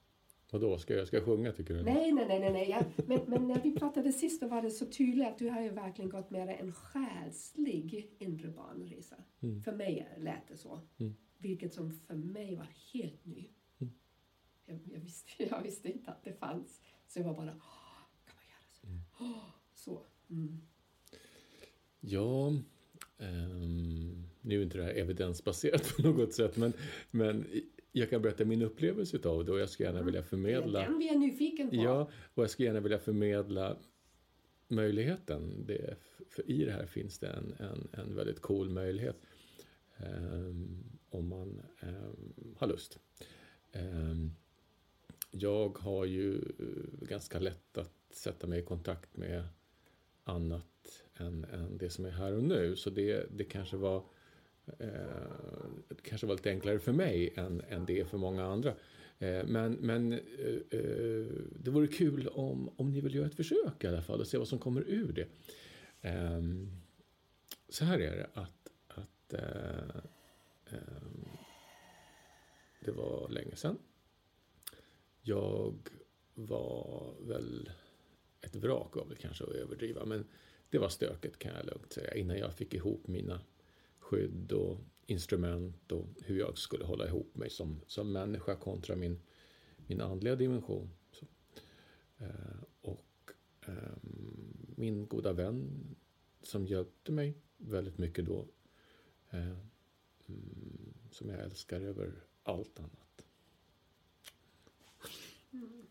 Och då ska jag ska sjunga tycker du?
Nej, nej, nej, nej. nej. Jag, men, men när vi pratade sist då var det så tydligt att du har ju verkligen gått med en själslig inre barnresa. För mig lät det så. Vilket som för mig var helt ny. Jag, jag, visste, jag visste inte att det fanns. Så jag var bara, "Åh, kan man göra så? Åh, så. Mm.
Ja, ehm, nu är inte det här evidensbaserat på något sätt, men, men jag kan berätta min upplevelse utav det och jag skulle gärna vilja
Det är
förmedla.
den vi är nyfiken på.
Ja, och jag skulle gärna vilja förmedla möjligheten. Det, för i det här finns det en, en, en väldigt cool möjlighet. ehm, om man ehm, har lust. Ehm, jag har ju ganska lätt att sätta mig i kontakt med annat än, än det som är här och nu. Så det, det kanske var Eh, det kanske var lite enklare för mig än, än det är för många andra. Eh, men men eh, eh, det vore kul om, om ni vill göra ett försök i alla fall och se vad som kommer ur det. Ehm, så här är det att, att eh, ehm, det var länge sedan. Jag var väl ett vrak av det kanske att överdriva, men det var stöket kan jag lugnt säga innan jag fick ihop mina skydd och instrument och hur jag skulle hålla ihop mig som, som människa kontra min, min andliga dimension. Så. Eh, och eh, min goda vän som hjälpte mig väldigt mycket då, eh, mm, som jag älskar över allt annat. Mm.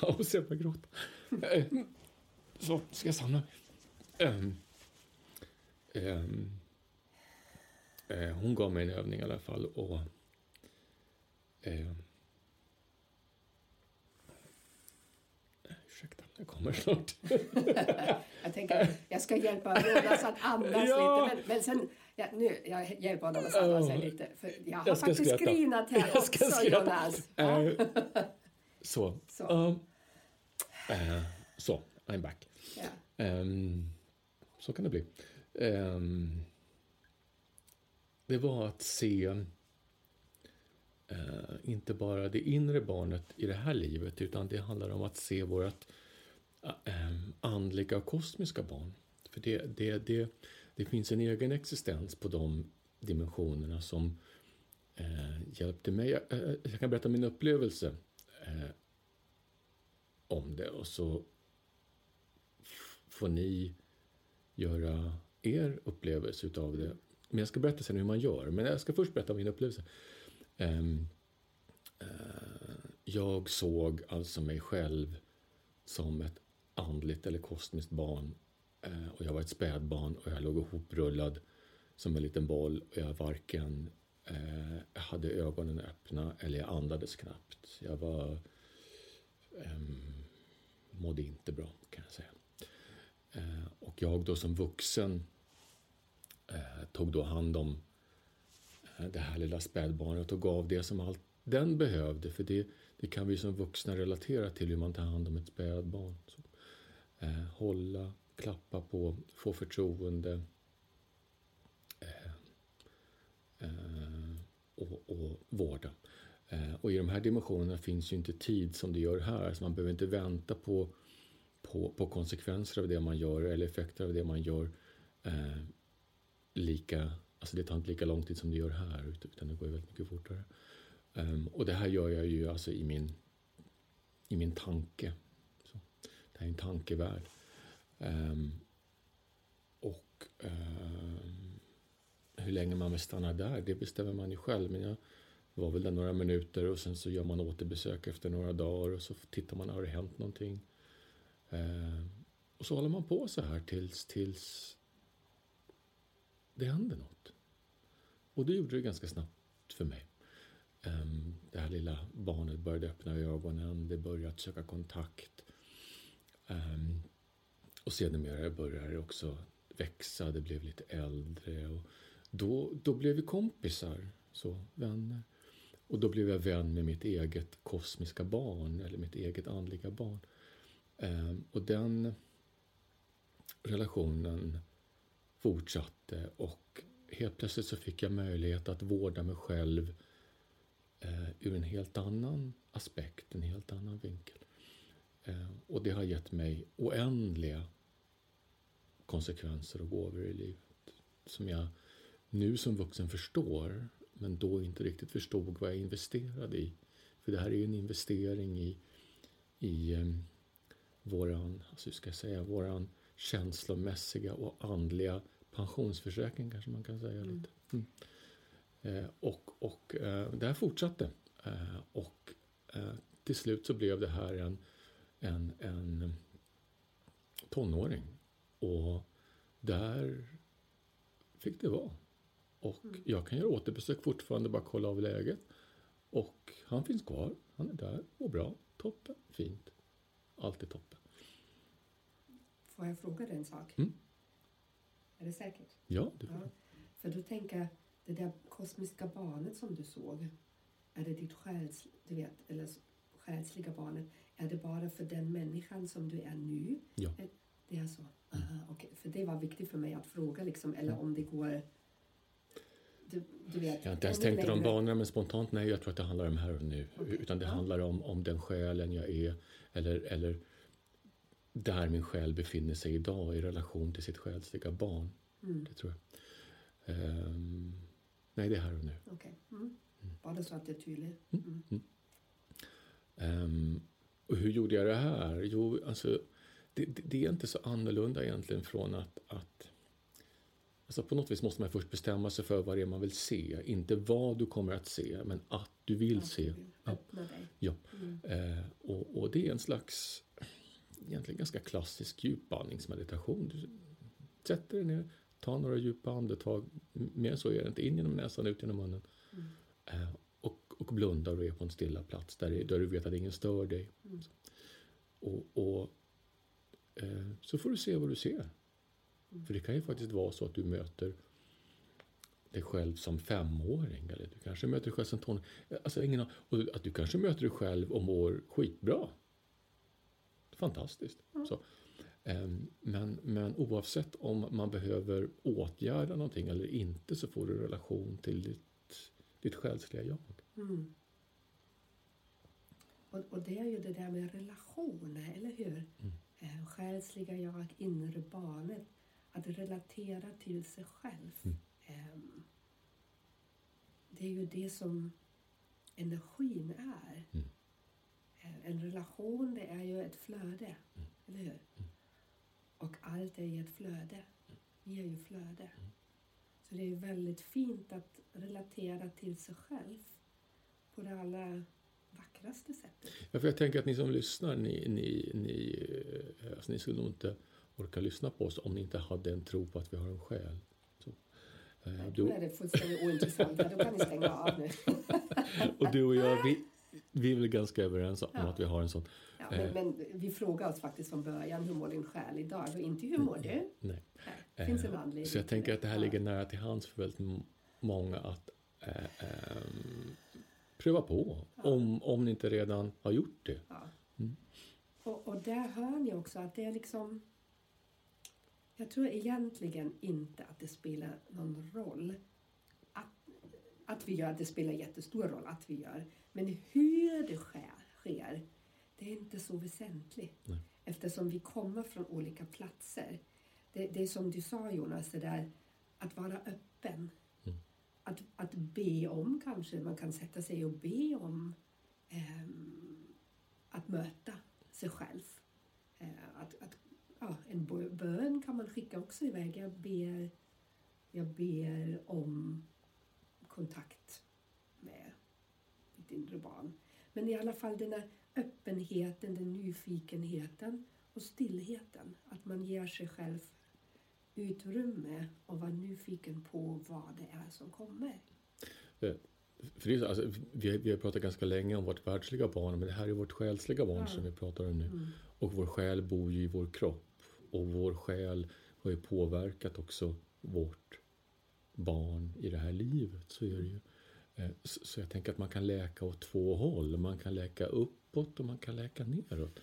Paus, jag börjar gråta. Eh, Så, ska jag samla mig. Ehm, ehm, eh, hon gav mig en övning i alla fall. Och, eh, ursäkta, jag kommer snart.
jag tänker jag ska hjälpa Jonas att andas
Ja.
lite. Men, men sen, ja, nu, jag hjälper honom att andas sig lite. För jag har
Jag
faktiskt skrinat här
Jag
också. Jonas.
Eh, så.
Så.
Ja. Eh, så, I'm back.
Ja.
Ehm, så kan det bli. Ehm, det var att se eh, inte bara det inre barnet i det här livet utan det handlar om att se vårt eh, andliga och kosmiska barn. För det, det, det, det finns en egen existens på de dimensionerna som eh, hjälpte mig. Jag, eh, jag kan berätta min upplevelse eh, om det och så får ni göra er upplevelse utav det. Men jag ska berätta sen hur man gör. Men jag ska först berätta om min upplevelse. Um, uh, jag såg alltså mig själv som ett andligt eller kosmiskt barn. uh, och jag var ett spädbarn och jag låg ihoprullad som en liten boll. Och jag varken uh, hade ögonen öppna eller jag andades knappt. Jag var um, mådde inte bra kan jag säga. Eh, och jag då som vuxen eh, tog då hand om eh, det här lilla spädbarnet och gav det som allt den behövde. För det, det kan vi som vuxna relatera till hur man tar hand om ett spädbarn. Så, eh, hålla, klappa på, få förtroende. Eh, eh, och, och vårda. Eh, och i de här dimensionerna finns ju inte tid som det gör här. Så man behöver inte vänta på, på, på konsekvenser av det man gör eller effekter av det man gör. Eh, lika, alltså det tar inte lika lång tid som det gör här utan det går ju väldigt mycket fortare. Um, och det här gör jag ju alltså i min, i min tanke. Så, det här är en tankevärld. Um, och um, hur länge man vill stanna där, det bestämmer man ju själv. Men jag var väl där några minuter och sen så gör man återbesök efter några dagar och så tittar man, har det hänt någonting? Eh, och så håller man på så här tills, tills det händer något. Och det gjorde det ganska snabbt för mig. Eh, Det här lilla barnet började öppna ögonen, det började söka kontakt. Eh, Och sedermera började det också växa, det blev lite äldre. Och då, då blev vi kompisar, så, vänner. Och då blev jag vän med mitt eget kosmiska barn, eller mitt eget andliga barn. Ehm, och den relationen fortsatte och helt plötsligt så fick jag möjlighet att vårda mig själv eh, ur en helt annan aspekt, en helt annan vinkel. Ehm, och det har gett mig oändliga konsekvenser och gåvor i livet som jag nu som vuxen förstår men då inte riktigt förstod vad jag investerade i. För det här är ju en investering i, i eh, våran, alltså hur ska jag säga, våran känslomässiga och andliga pensionsförsäkring kanske man kan säga lite. Mm. Eh, och och eh, det här fortsatte. Eh, och eh, till slut så blev det här en, en, en tonåring. Och där fick det vara. Och jag kan göra återbesök fortfarande, bara kolla av läget. Och han finns kvar, han är där, mår bra, toppen, fint. Allt är toppen.
Får jag fråga dig en sak?
Mm.
Är det säkert?
Ja, det får
Ja. För du tänker, det där kosmiska barnet som du såg, är det ditt själs, du vet, eller själsliga barnet, är det bara för den människan som du är nu?
Ja.
Det är så? Aha, okej. För det var viktigt för mig att fråga, liksom, eller om det går... Du, du vet,
Jag har inte ens tänkt de banorna, men spontant nej, jag tror att det handlar om här och nu.
Okej.
Utan det
Ja.
handlar om, om den själen jag är, eller, eller där min själ befinner sig idag i relation till sitt själsliga barn.
Mm,
Det tror jag. Ehm, nej, det är här och nu.
okej. Mm. Bara så att det är tydligt.
Mm.
Mm.
Ehm, och hur gjorde jag det här? Jo, alltså, det, det, det är inte så annorlunda egentligen från att, att Alltså på något vis måste man först bestämma sig för vad det är man vill se. Inte vad du kommer att se, men att du vill
Att
se.
du vill
Ja. Ja.
Mm.
Eh, och, och det är en slags, egentligen ganska klassisk djupandningsmeditation. Du sätter dig ner, ta några djupa andetag. Mer så är det inte. In genom näsan, ut genom munnen. Eh, och, och blunda och är på en stilla plats där, där du vet att ingen stör dig. Och, och eh, så får du se vad du ser. För det kan ju faktiskt vara så att du möter dig själv som femåring eller du kanske möter dig själv som tonåring. Alltså, ingen, an- och att du kanske möter dig själv och mår skitbra. Fantastiskt. Så, ehm, men, men oavsett om man behöver åtgärda någonting eller inte så får du relation till ditt, ditt själsliga jag.
Mm. Och, och det är ju det där med relationer, eller hur? Eh, själsliga jag, inre barnet. Att relatera till sig själv. Ehm, det är ju det som energin är.
Mm.
Eh, en relation, det är ju ett flöde, eller hur? Och allt är ju ett flöde. Vi är ju flöde. Så det är väldigt fint att relatera till sig själv på det allra vackraste sättet.
Ja, för jag tänker att ni som lyssnar, ni, ni, ni, eh, alltså ni skulle nog inte orka lyssna på oss om ni inte hade en tro på att vi har en själ. Så, eh,
Då är det fullständigt ointressant. Ja, Då kan ni stänga av nu.
och du och jag, vi, vi är väl ganska överens om
Ja.
att vi har en sån.
Ja, men, men vi frågar oss faktiskt från början hur mår din själ idag och inte hur mår du?
Nej.
Nej, det finns en
Eh,
anledning.
Så jag tänker att det här
Ja.
ligger nära till hands för väldigt många att eh, ehm, pröva på. Om, om ni inte redan har gjort det.
Ja.
Mm.
Och, och där hör ni också att det är liksom... Jag tror egentligen inte att det spelar någon roll att, att vi gör. Det spelar jättestor roll att vi gör. Men hur det sker, sker det är inte så väsentligt.
Nej.
Eftersom vi kommer från olika platser. Det, det är som du sa Jonas, det där att vara öppen.
Mm.
Att, att be om kanske, man kan sätta sig och be om ehm, att möta sig själv. Eh, att, att, ja, en bö- bön kan man skicka också iväg. Jag ber, jag ber om kontakt med mitt inre barn. Men i alla fall den här öppenheten, den nyfikenheten och stillheten. Att man ger sig själv utrymme och vara nyfiken på vad det är som kommer.
För det alltså, vi, har, vi har pratat ganska länge om vårt världsliga barn, men det här är vårt själsliga barn
Ja.
som vi pratar om nu.
Mm.
Och vår själ bor ju i vår kropp. Och vår själ har ju påverkat också vårt barn i det här livet. Så är det ju. Eh, Så jag tänker att man kan läka åt två håll. Man kan läka uppåt och man kan läka neråt.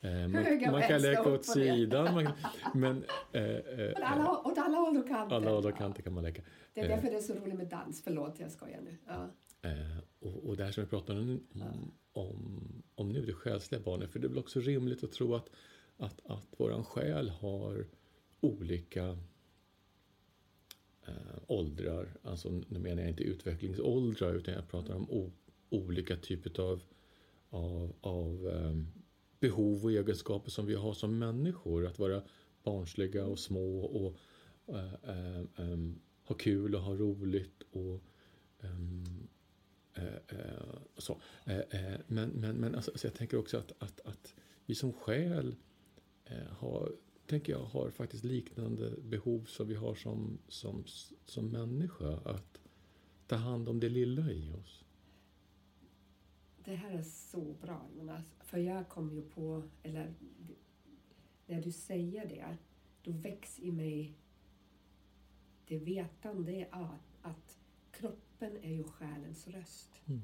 Eh, Man, man kan läka åt sidan. Man, men eh, eh,
Åt alla, åt alla håll och kanter.
alla håll och kanter kan man läka.
Det är därför det är så roligt med dans. Förlåt, jag skojar nu. Ja.
Eh, och, och det här som vi pratar om, om, om, om nu, det själsliga barnet. För det är väl också rimligt att tro att, att, att våran själ har olika eh, åldrar. Alltså, nu menar jag inte utvecklingsåldrar utan jag pratar om o, olika typer av, av, av eh, behov och egenskaper som vi har som människor. Att vara barnsliga och små och eh, eh, eh ha kul och ha roligt och eh, eh, eh så. Men men, men alltså, jag tänker också att, att, att vi som själ har, tänker jag, har faktiskt liknande behov som vi har som, som, som människa. Att ta hand om det lilla i oss.
Det här är så bra Jonas. För jag kom ju på, eller när du säger det, då väcks i mig det vetande att, att kroppen är ju själens röst.
Mm.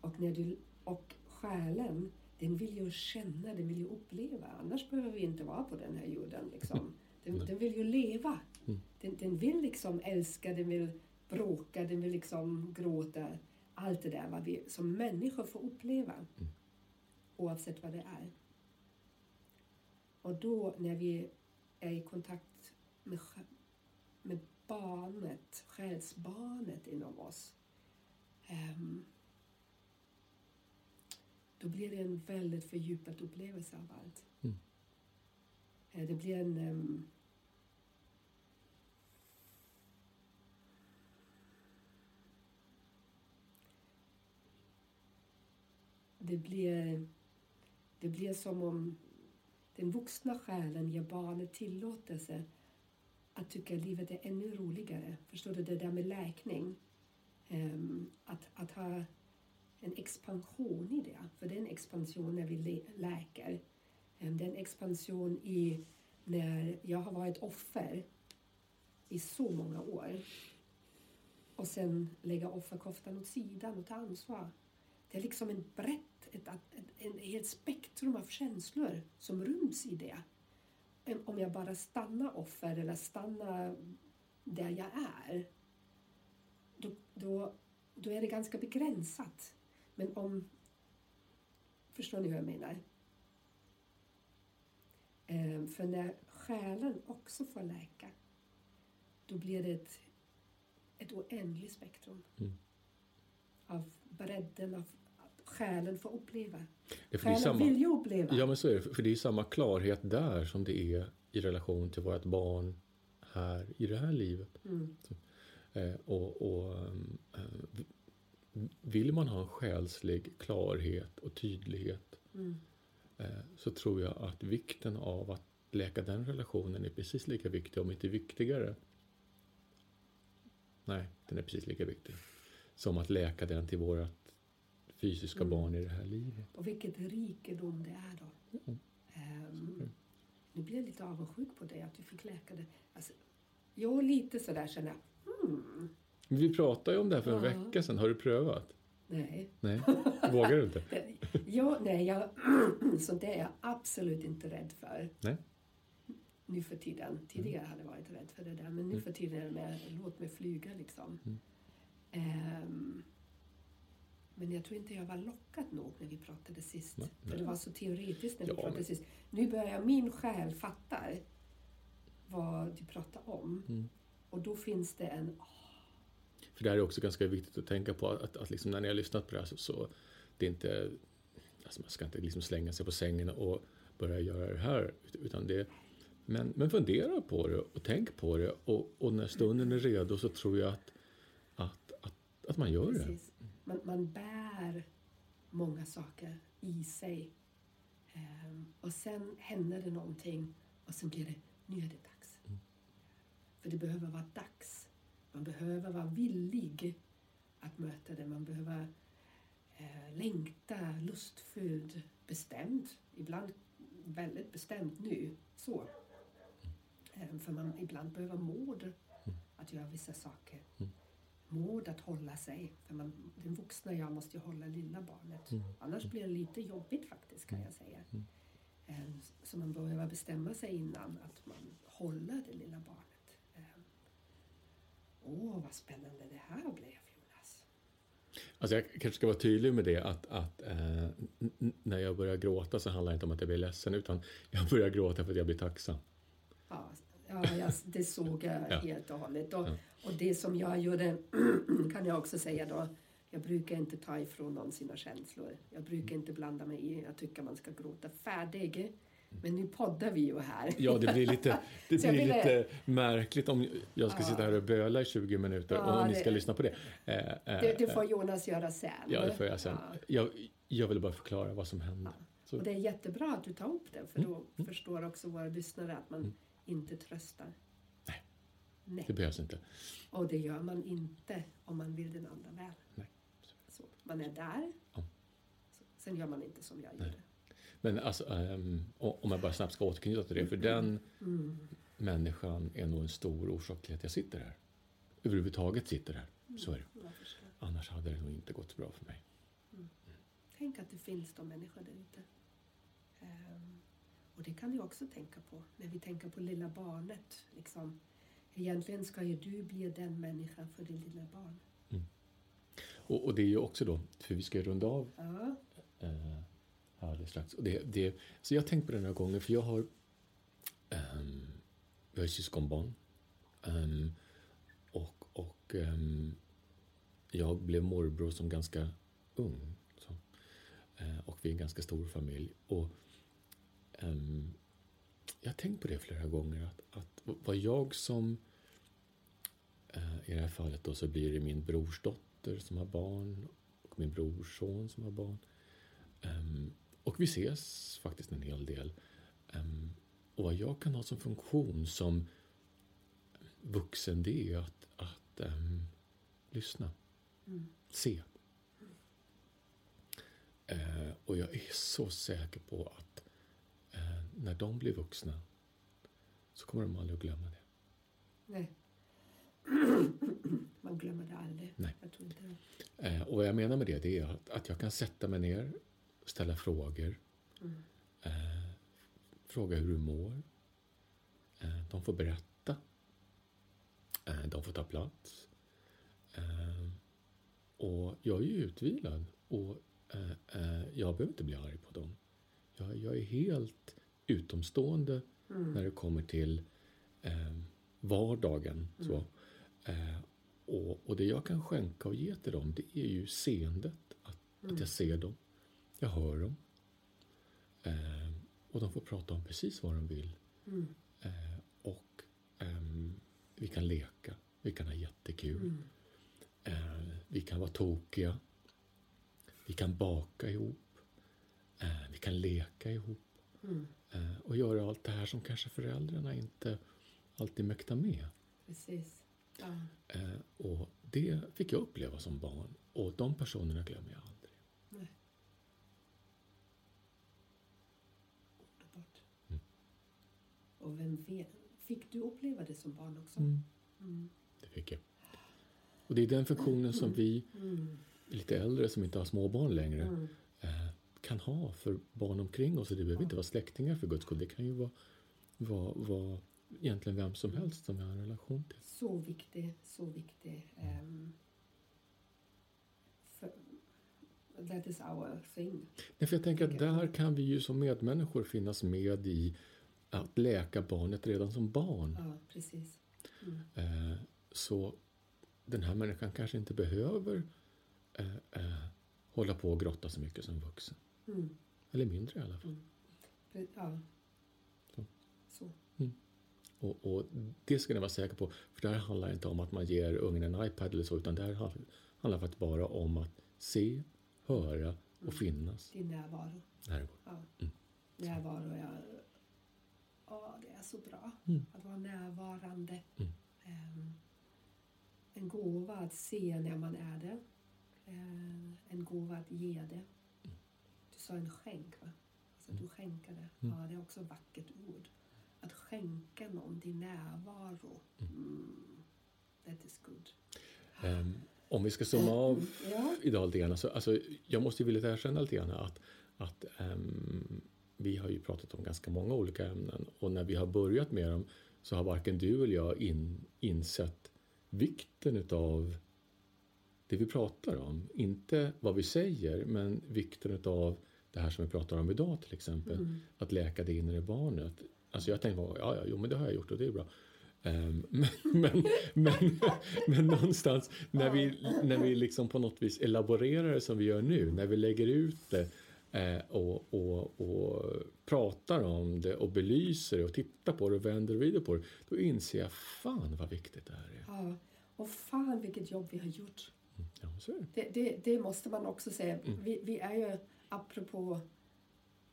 Och, när du, och själen, den vill ju känna, den vill ju uppleva. Annars behöver vi inte vara på den här jorden. Liksom. Den, den vill ju leva.
Mm.
Den, den vill liksom älska, den vill bråka, den vill liksom gråta. Allt det där vad vi som människor får uppleva.
Mm.
Oavsett vad det är. Och då när vi är i kontakt med, med barnet, själsbarnet inom oss. ehm, då blir det en väldigt fördjupad upplevelse av allt.
Mm.
Eh, Det blir en... ehm, det blir, det blir som om den vuxna själen ger barnet tillåtelse att tycker livet är ännu roligare. Förstår du, det där med läkning. Ehm, att, att ha en expansion i det. För det är en expansion när vi lä- läker. Ehm, det är en expansion i när jag har varit offer i så många år. Och sen lägga offerkoftan åt sidan och ta ansvar. Det är liksom en brett, ett, ett, ett, ett helt spektrum av känslor som ryms i det. Ehm, om jag bara stannar offer eller stannar där jag är, då, då, då är det ganska begränsat. Men om... Förstår ni hur jag menar? Ehm, För när själen också får läka, då blir det ett, ett oändligt spektrum
Mm.
av bredden av att själen får uppleva.
Är
Själen
samma,
vill ju uppleva.
ja, men så är det. För det är samma klarhet där som det är i relation till vårt barn här i det här livet.
Mm.
Eh, och, och ehm, eh, vill man ha en själslig klarhet och tydlighet
Mm.
eh, så tror jag att vikten av att läka den relationen är precis lika viktig, om inte viktigare. Nej, den är precis lika viktig. Som att läka den till vårt fysiska
Mm.
barn i det här livet.
Och vilket rikedom det är då.
Mm.
Ehm, nu blir jag lite avundsjuk på dig att du fick läka det. Alltså, jo, lite sådär känner jag. Hmm,
vi pratade ju om det här för en
Ja.
vecka sedan. Har du prövat?
nej.
Nej, vågar du inte?
Jo, nej, jag, så det är jag absolut inte rädd för.
Nej.
Nu för tiden. Tidigare hade jag varit rädd för det där, men nu
Mm.
för tiden är det mer låt mig flyga liksom.
Mm.
Ehm, men jag tror inte jag var lockad nog när vi pratade sist.
Nej,
För
nej.
det var så teoretiskt när vi
Ja,
pratade
men-
sist. Nu börjar min själ fatta vad du pratar om.
Mm.
Och då finns det en...
För det här är också ganska viktigt att tänka på att, att liksom när ni har lyssnat på det här så, så det är inte, alltså man ska inte liksom slänga sig på sängen och börja göra det här. Utan det, men, men fundera på det och tänk på det och, och när stunden är redo så tror jag att, att, att, att man gör det.
Precis. Man, man bär många saker i sig. Ehm, och sen händer det någonting och sen blir det, nu är det dags.
Mm.
För det behöver vara dags. Man behöver vara villig att möta det. Man behöver eh, längta, lustfylld, bestämd. Ibland väldigt bestämt nu. Så. Ehm, för man ibland behöver mod att göra vissa saker
Mm.
mod att hålla sig. För man, den vuxna jag måste ju hålla lilla barnet.
Mm.
Annars blir det lite jobbigt faktiskt kan jag säga.
Mm.
Eh, Så man behöver bestämma sig innan att man håller det lilla barnet. Åh, vad spännande det här blev Jonas.
Alltså jag kanske ska vara tydlig med det att, att eh, när jag börjar gråta så handlar det inte om att jag blir ledsen utan jag börjar gråta för att jag blir tacksam.
Ja, ja jag, det såg jag
Ja.
helt och hållet. Och,
Ja.
och det som jag gjorde kan jag också säga då. Jag brukar inte ta ifrån någon sina känslor. Jag brukar inte blanda mig i. Jag tycker man ska gråta färdig. Men nu poddar vi ju här.
Ja, det blir lite, det blir
ville-
lite märkligt om jag ska
Ja.
sitta här och böla i 20 minuter
Ja,
och ni ska
det-
lyssna på det. Eh, eh,
Det, det får Jonas göra sen.
Ja, det får jag sen.
Ja.
Jag, jag vill bara förklara vad som hände.
Och det är jättebra att du tar upp det, för då
Mm.
förstår också våra lyssnare att man
Mm.
inte tröstar.
Nej.
Nej.
det behövs inte.
Och det gör man inte om man vill den andra väl.
Nej.
Så, man är där.
Ja.
Sen gör man inte som jag
Nej.
gjorde.
Men alltså, o- om jag bara snabbt ska återknyta till det, för den
Mm.
människan är nog en stor orsak till att jag sitter här. Överhuvudtaget sitter här. Så är det. Annars hade det nog inte gått så bra för mig.
Tänk att det finns de människor där ute. Ehm, och det kan vi också tänka på när vi tänker på lilla barnet. Liksom. Egentligen ska ju du bli den människan för din lilla barn.
Och, och det är ju också då, för vi ska runda av
Ja.
här alldeles strax. Och det, det, så jag har tänkt på det några gånger, för jag har, um, jag är syskonbarn. Um, och och um, jag blev morbror som ganska ung. Så. Och vi är en ganska stor familj. Och um, jag har tänkt på det flera gånger, att, att vad jag som uh, i det här fallet då så blir det min brorsdotter som har barn och min brorson som har barn. Um, och vi ses faktiskt en hel del. Ehm, och vad jag kan ha som funktion som vuxen det är att, att ehm, lyssna, se. Eh, och jag är så säker på att eh, när de blir vuxna så kommer de aldrig att glömma det.
Nej. Man glömmer det aldrig.
Nej.
Jag tror inte det.
Eh, och vad jag menar med det, det är att, att jag kan sätta mig ner, ställa frågor,
Mm.
eh, fråga hur du mår. Eh, de får berätta. Eh, de får ta plats. Eh, och jag är ju utvilad och eh, eh, jag behöver inte bli arg på dem. Jag, jag är helt utomstående
Mm.
när det kommer till vardagen. Så. Eh, och, och det jag kan skänka och ge till dem, det är ju seendet. Att, att jag ser dem, jag hör dem. Eh, och de får prata om precis vad de vill.
Mm.
Eh, och ehm, vi kan leka, vi kan ha jättekul.
Mm.
Eh, vi kan vara tokiga. Vi kan baka ihop. Eh, vi kan leka ihop.
Mm.
Eh, och göra allt det här som kanske föräldrarna inte alltid mäktar med.
Precis. Ja.
Eh, och det fick jag uppleva som barn. Och de personerna glömmer jag aldrig.
Nej. Underbart.
Mm.
Och vem vet, fick du uppleva det som barn också?
Mm.
Mm.
Det fick jag. Och det är den funktionen som vi
Mm.
lite äldre som inte har småbarn längre
Mm.
eh, kan ha för barn omkring oss. Det behöver inte vara släktingar för guds skull. Det kan ju vara, vara, vara egentligen vem som helst som jag har en relation till.
Så viktig, så viktig. Um, för, that is our thing.
Nej, för jag tänker att där kan vi ju som medmänniskor finnas med i att läka barnet redan som barn.
Ja, precis. Mm.
Eh, så den här människan kanske inte behöver eh, eh, hålla på och grotta så mycket som vuxen.
Mm.
Eller mindre i alla fall.
Pre- Ja.
Så.
Så.
Och, och det ska ni vara säker på. För det här handlar inte om att man ger ungen en iPad eller så. Utan det här handlar, faktiskt bara om att se, höra och finnas.
Din närvaro.
Närvaro.
Ja.
Mm.
Närvaro är... Ja, det är så bra.
Mm.
Att vara närvarande.
Mm.
Ehm, en gåva att se när man är det. Ehm, en gåva att ge det. Du sa en skänk, va? Alltså du skänkade.
Mm.
Ja, det är också ett vackert ord. Att skänka någon din närvaro. Mm. That is good.
Ehm, om vi ska zooma av
Ja.
idag lite grann. Så, alltså, jag måste villigt erkänna lite grann att, att ehm, vi har ju pratat om ganska många olika ämnen och när vi har börjat med dem så har varken du eller jag in, insett vikten utav det vi pratar om. Inte vad vi säger, men vikten utav det här som vi pratar om idag till exempel.
Mm.
Att läka det inre barnet. Alltså jag tänkte, ja, ja, jo, men det har jag gjort och det är bra. Ehm, men, men, men, men någonstans när vi, när vi liksom på något vis elaborerar det som vi gör nu, när vi lägger ut det och, och, och pratar om det och belyser det och tittar på det och vänder och vrider på det, då inser jag fan vad viktigt det här är.
Ja. Och fan vilket jobb vi har gjort.
Mm, Ja, det.
Det, det, det måste man också säga.
Mm.
Vi, vi är ju, apropå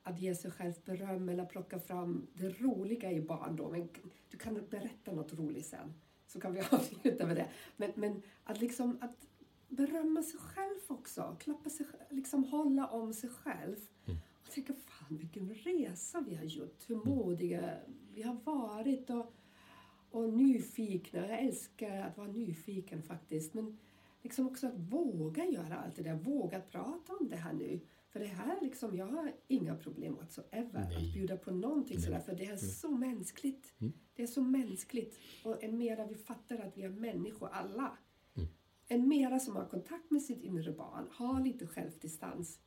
att ge sig själv beröm eller plocka fram det roliga i barndomen. Du kan berätta något roligt sen, så kan vi avsluta med det. Men, men att liksom att berömma sig själv också, klappa sig, liksom hålla om sig själv.
Mm.
Och tänka, fan vilken resa vi har gjort, hur modiga vi har varit och, och nyfikna. Jag älskar att vara nyfiken faktiskt. Men liksom också att våga göra allt det där, våga prata om det här nu. För det här liksom, jag har inga problem whatsoever
Nej.
att bjuda på någonting
Nej.
sådär, för det är så mänskligt.
Mm.
Det är så mänskligt. Och en mera vi fattar att vi är människor alla. En mera som har kontakt med sitt inre barn, har lite självdistans.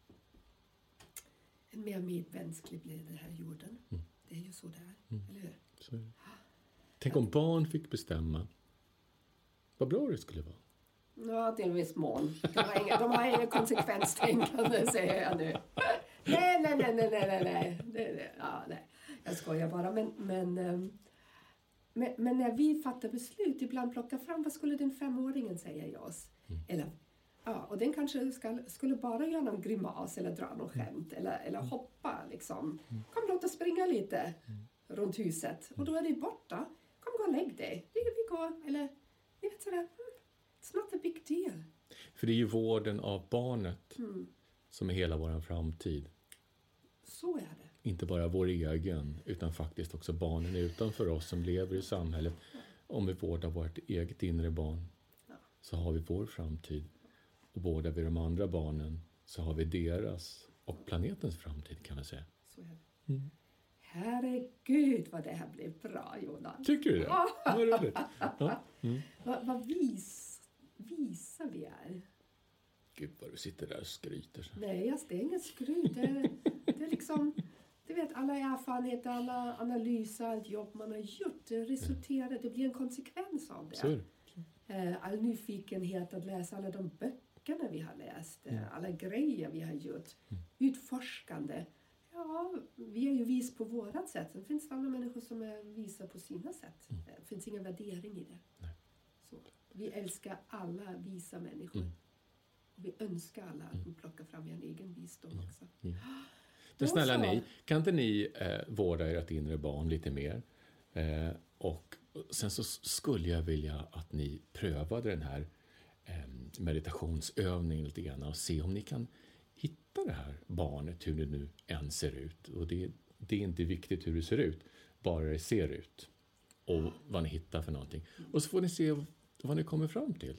En mer medmänsklig blir den här jorden.
Mm.
Det är ju så det är,
Mm.
eller hur?
Så. Tänk om barn fick bestämma vad bra det skulle vara.
Ja, till viss mån. De har inga, de har inga konsekvenstänkande, säger jag nu. Nej, nej, nej, nej, nej, nej, ja, nej. Jag skojar bara. Men, men, ehm, men, men, när vi fattar beslut, ibland plockar fram vad skulle den femåringen säga i oss?
Mm.
Eller, ja, och den kanske ska, skulle bara göra någon grimas eller dra något mm. skämt eller, eller mm. hoppa liksom. Mm. Kom låt oss springa lite runt huset och då är det borta. Kom gå och lägg dig. Vi, vi går. Eller, ni vet sådär, it's not a big deal.
För det är ju vården av barnet
mm.
som är hela vår framtid.
Så är det.
Inte bara vår egen, utan faktiskt också barnen utanför oss som lever i samhället. Om vi vårdar vårt eget inre barn så har vi vår framtid. Och vårdar vi de andra barnen så har vi deras och planetens framtid kan vi säga.
Så.
Mm.
Herregud vad det här blev bra Jonas.
Tycker du det? Vad roligt. Ja. Mm.
Vad, vad vis, visa vi är.
Gud vad du sitter där och skryter. så.
Nej, alltså, det är inget skryt. Det är, det är liksom, du vet alla erfarenheter, alla analyser, allt jobb man har gjort. Det resulterar, det blir en konsekvens av
Så
det.
det.
Eh, All nyfikenhet att läsa alla de böckerna vi har läst, eh,
Mm.
alla grejer vi har gjort. Utforskande. Ja, vi är ju vis på vårat sätt. Sen finns det andra människor som är visa på sina sätt. Det finns ingen värdering i det.
Mm. Nej.
Så, vi älskar alla visa människor.
Mm.
Och vi önskar alla att vi plockar fram en egen visdom också.
Men snälla ni, kan inte ni eh, vårda ert inre barn lite mer? Eh, och sen så skulle jag vilja att ni prövade den här eh, meditationsövningen lite grann och se om ni kan hitta det här barnet, hur det nu än ser ut. Och det, det är inte viktigt hur det ser ut, bara det ser ut. Och vad ni hittar för någonting. Och så får ni se vad ni kommer fram till.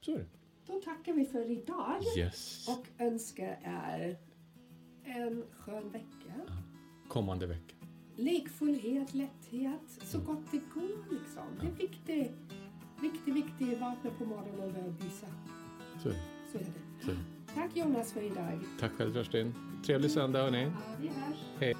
Så är det.
Då tackar vi för idag
Yes.
och önskar er en skön vecka.
Kommande vecka.
Lekfullhet, lätthet, så gott det går liksom. Det är viktigt. Viktigt, viktigt. Vakna på morgonen och börja bysa.
Så är det.
Så är det.
Så.
Tack Jonas för idag.
Tack själv Kerstin. Trevlig söndag hörni.
Ja, vi hörs.
Hej.